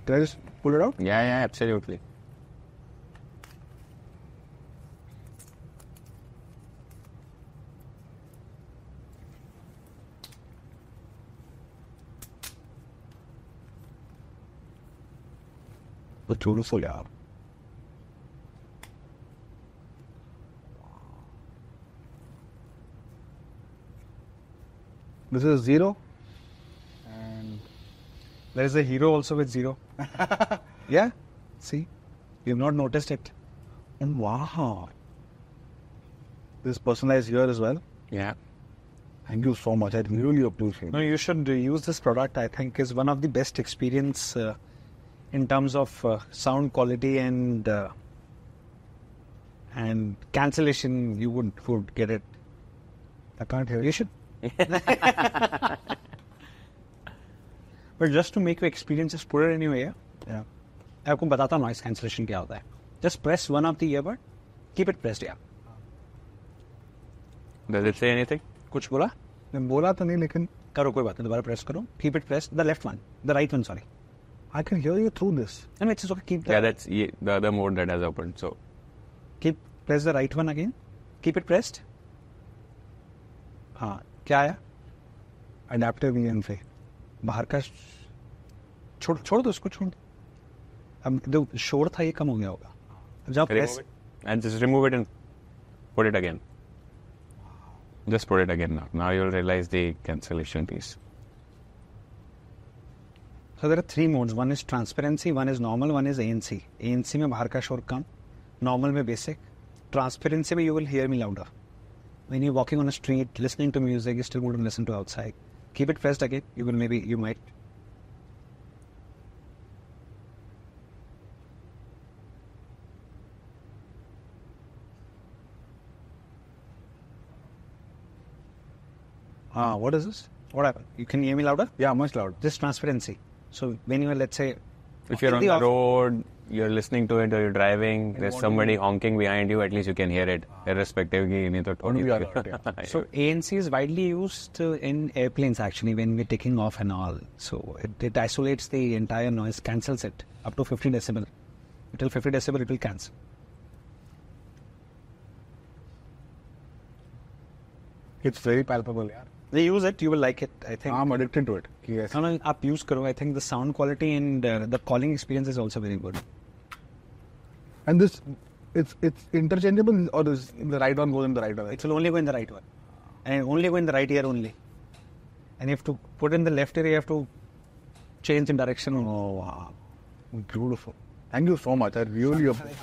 Can I just pull it out? yeah yeah absolutely Platoon folgado. This is zero. And there is a hero also with zero. [LAUGHS] yeah? See? You've not noticed it. And wow. This personalized here as well. Yeah. Thank you so much. I really appreciate it. No, you should use this product. I think is one of the best experience uh, in terms of uh, sound quality and uh, and cancellation. You would would get it. I can't hear You should. but just to make your experience, just put it in. Yeah. मैं आपको बताता हूँ noise cancellation क्या होता है just press one of the earbud keep it pressed या Does it say anything? कुछ बोला मैं बोला तो नहीं लेकिन करो कोई बात नहीं दोबारा प्रेस करो keep it pressed the left one the right one sorry I can hear you through this. And it's okay keep Yeah, that's ye- the other mode that has opened. So keep press the right one again keep it pressed हाँ क्या आया Adaptive EN3. बाहर का छोड़ छोड़ दो उसको छोड़ दो अब जो शोर था ये कम हो गया होगा अब जब press remove it and just remove it and put it again. Just put it again now. Now you'll realize the cancellation piece. So there are three modes. One is transparency, one is normal, one is ANC. ANC में बाहर का शोर कम, normal में basic, transparency में you will hear me louder. When you're walking on a street, listening to music, you still want to listen to outside. Keep it pressed again. You will maybe you might. Ah, what is this? Whatever. You can hear me louder. Yeah, much louder. This transparency. So when you are, let's say, If you're on the off- road, you're listening to it or you're driving, there's somebody honking behind you, at least you can hear it, irrespective ki nahi to Won't be totally- alert, yeah. So ANC is widely used in airplanes actually when we're taking off and all. So it, it isolates the entire noise, cancels it up to 50 decibel. Until 50 decibel, it will cancel. It's very palpable, yeah They use it, you will like it. I think. I'm addicted to it. कि ऐसे- No, no, आप use करो. I think the sound quality and uh, the calling experience is also very good. And this, it's it's interchangeable or is the right one goes in the right one? It will only go in the right one, and only go in the right ear only. And if to put in the left ear, you have to change in direction. Oh wow, beautiful. Thank you so much. I really appreciate.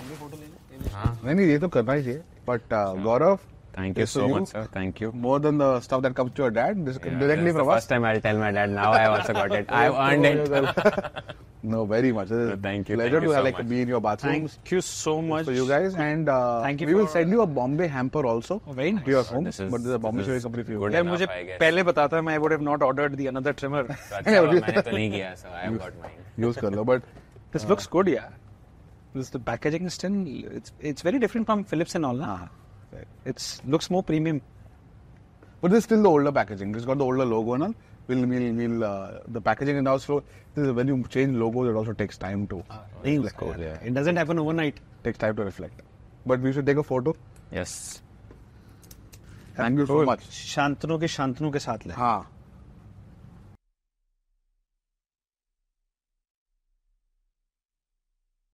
नहीं नहीं ये तो करना ही चाहिए. But uh, Gaurav, Thank you so you. much, sir. Thank you. More than the stuff that comes to your dad this, yeah, directly from us. First time I'll tell my dad. Now I also got it. [LAUGHS] I've earned it. [LAUGHS] no, very much. Thank you. Pleasure thank to you have, so like much. be in your bathrooms. Thank you so much for you guys. And uh, thank you. We will send you a Bombay hamper also. Oh, very nice. To your home, this is, but the Bombay Shaving Company for you. Yeah, I पहले बताता मैं I would have not ordered the another trimmer. Uh, मैंने तो नहीं [LAUGHS] किया, so I have got mine. Use कर लो, but this looks good, yeah. This the packaging is still it's it's very different from Philips and all, ना? It's looks more premium. but this is still the older packaging. It's got the older logo and all. We'll, we'll, we'll, uh, the packaging is now slow. This is when you change logos, it also takes time to Of course, yeah. It doesn't happen overnight. takes time to reflect. But we should take a photo. Yes. Thank you so much. Shantanu के शांतनु के साथ ले हाँ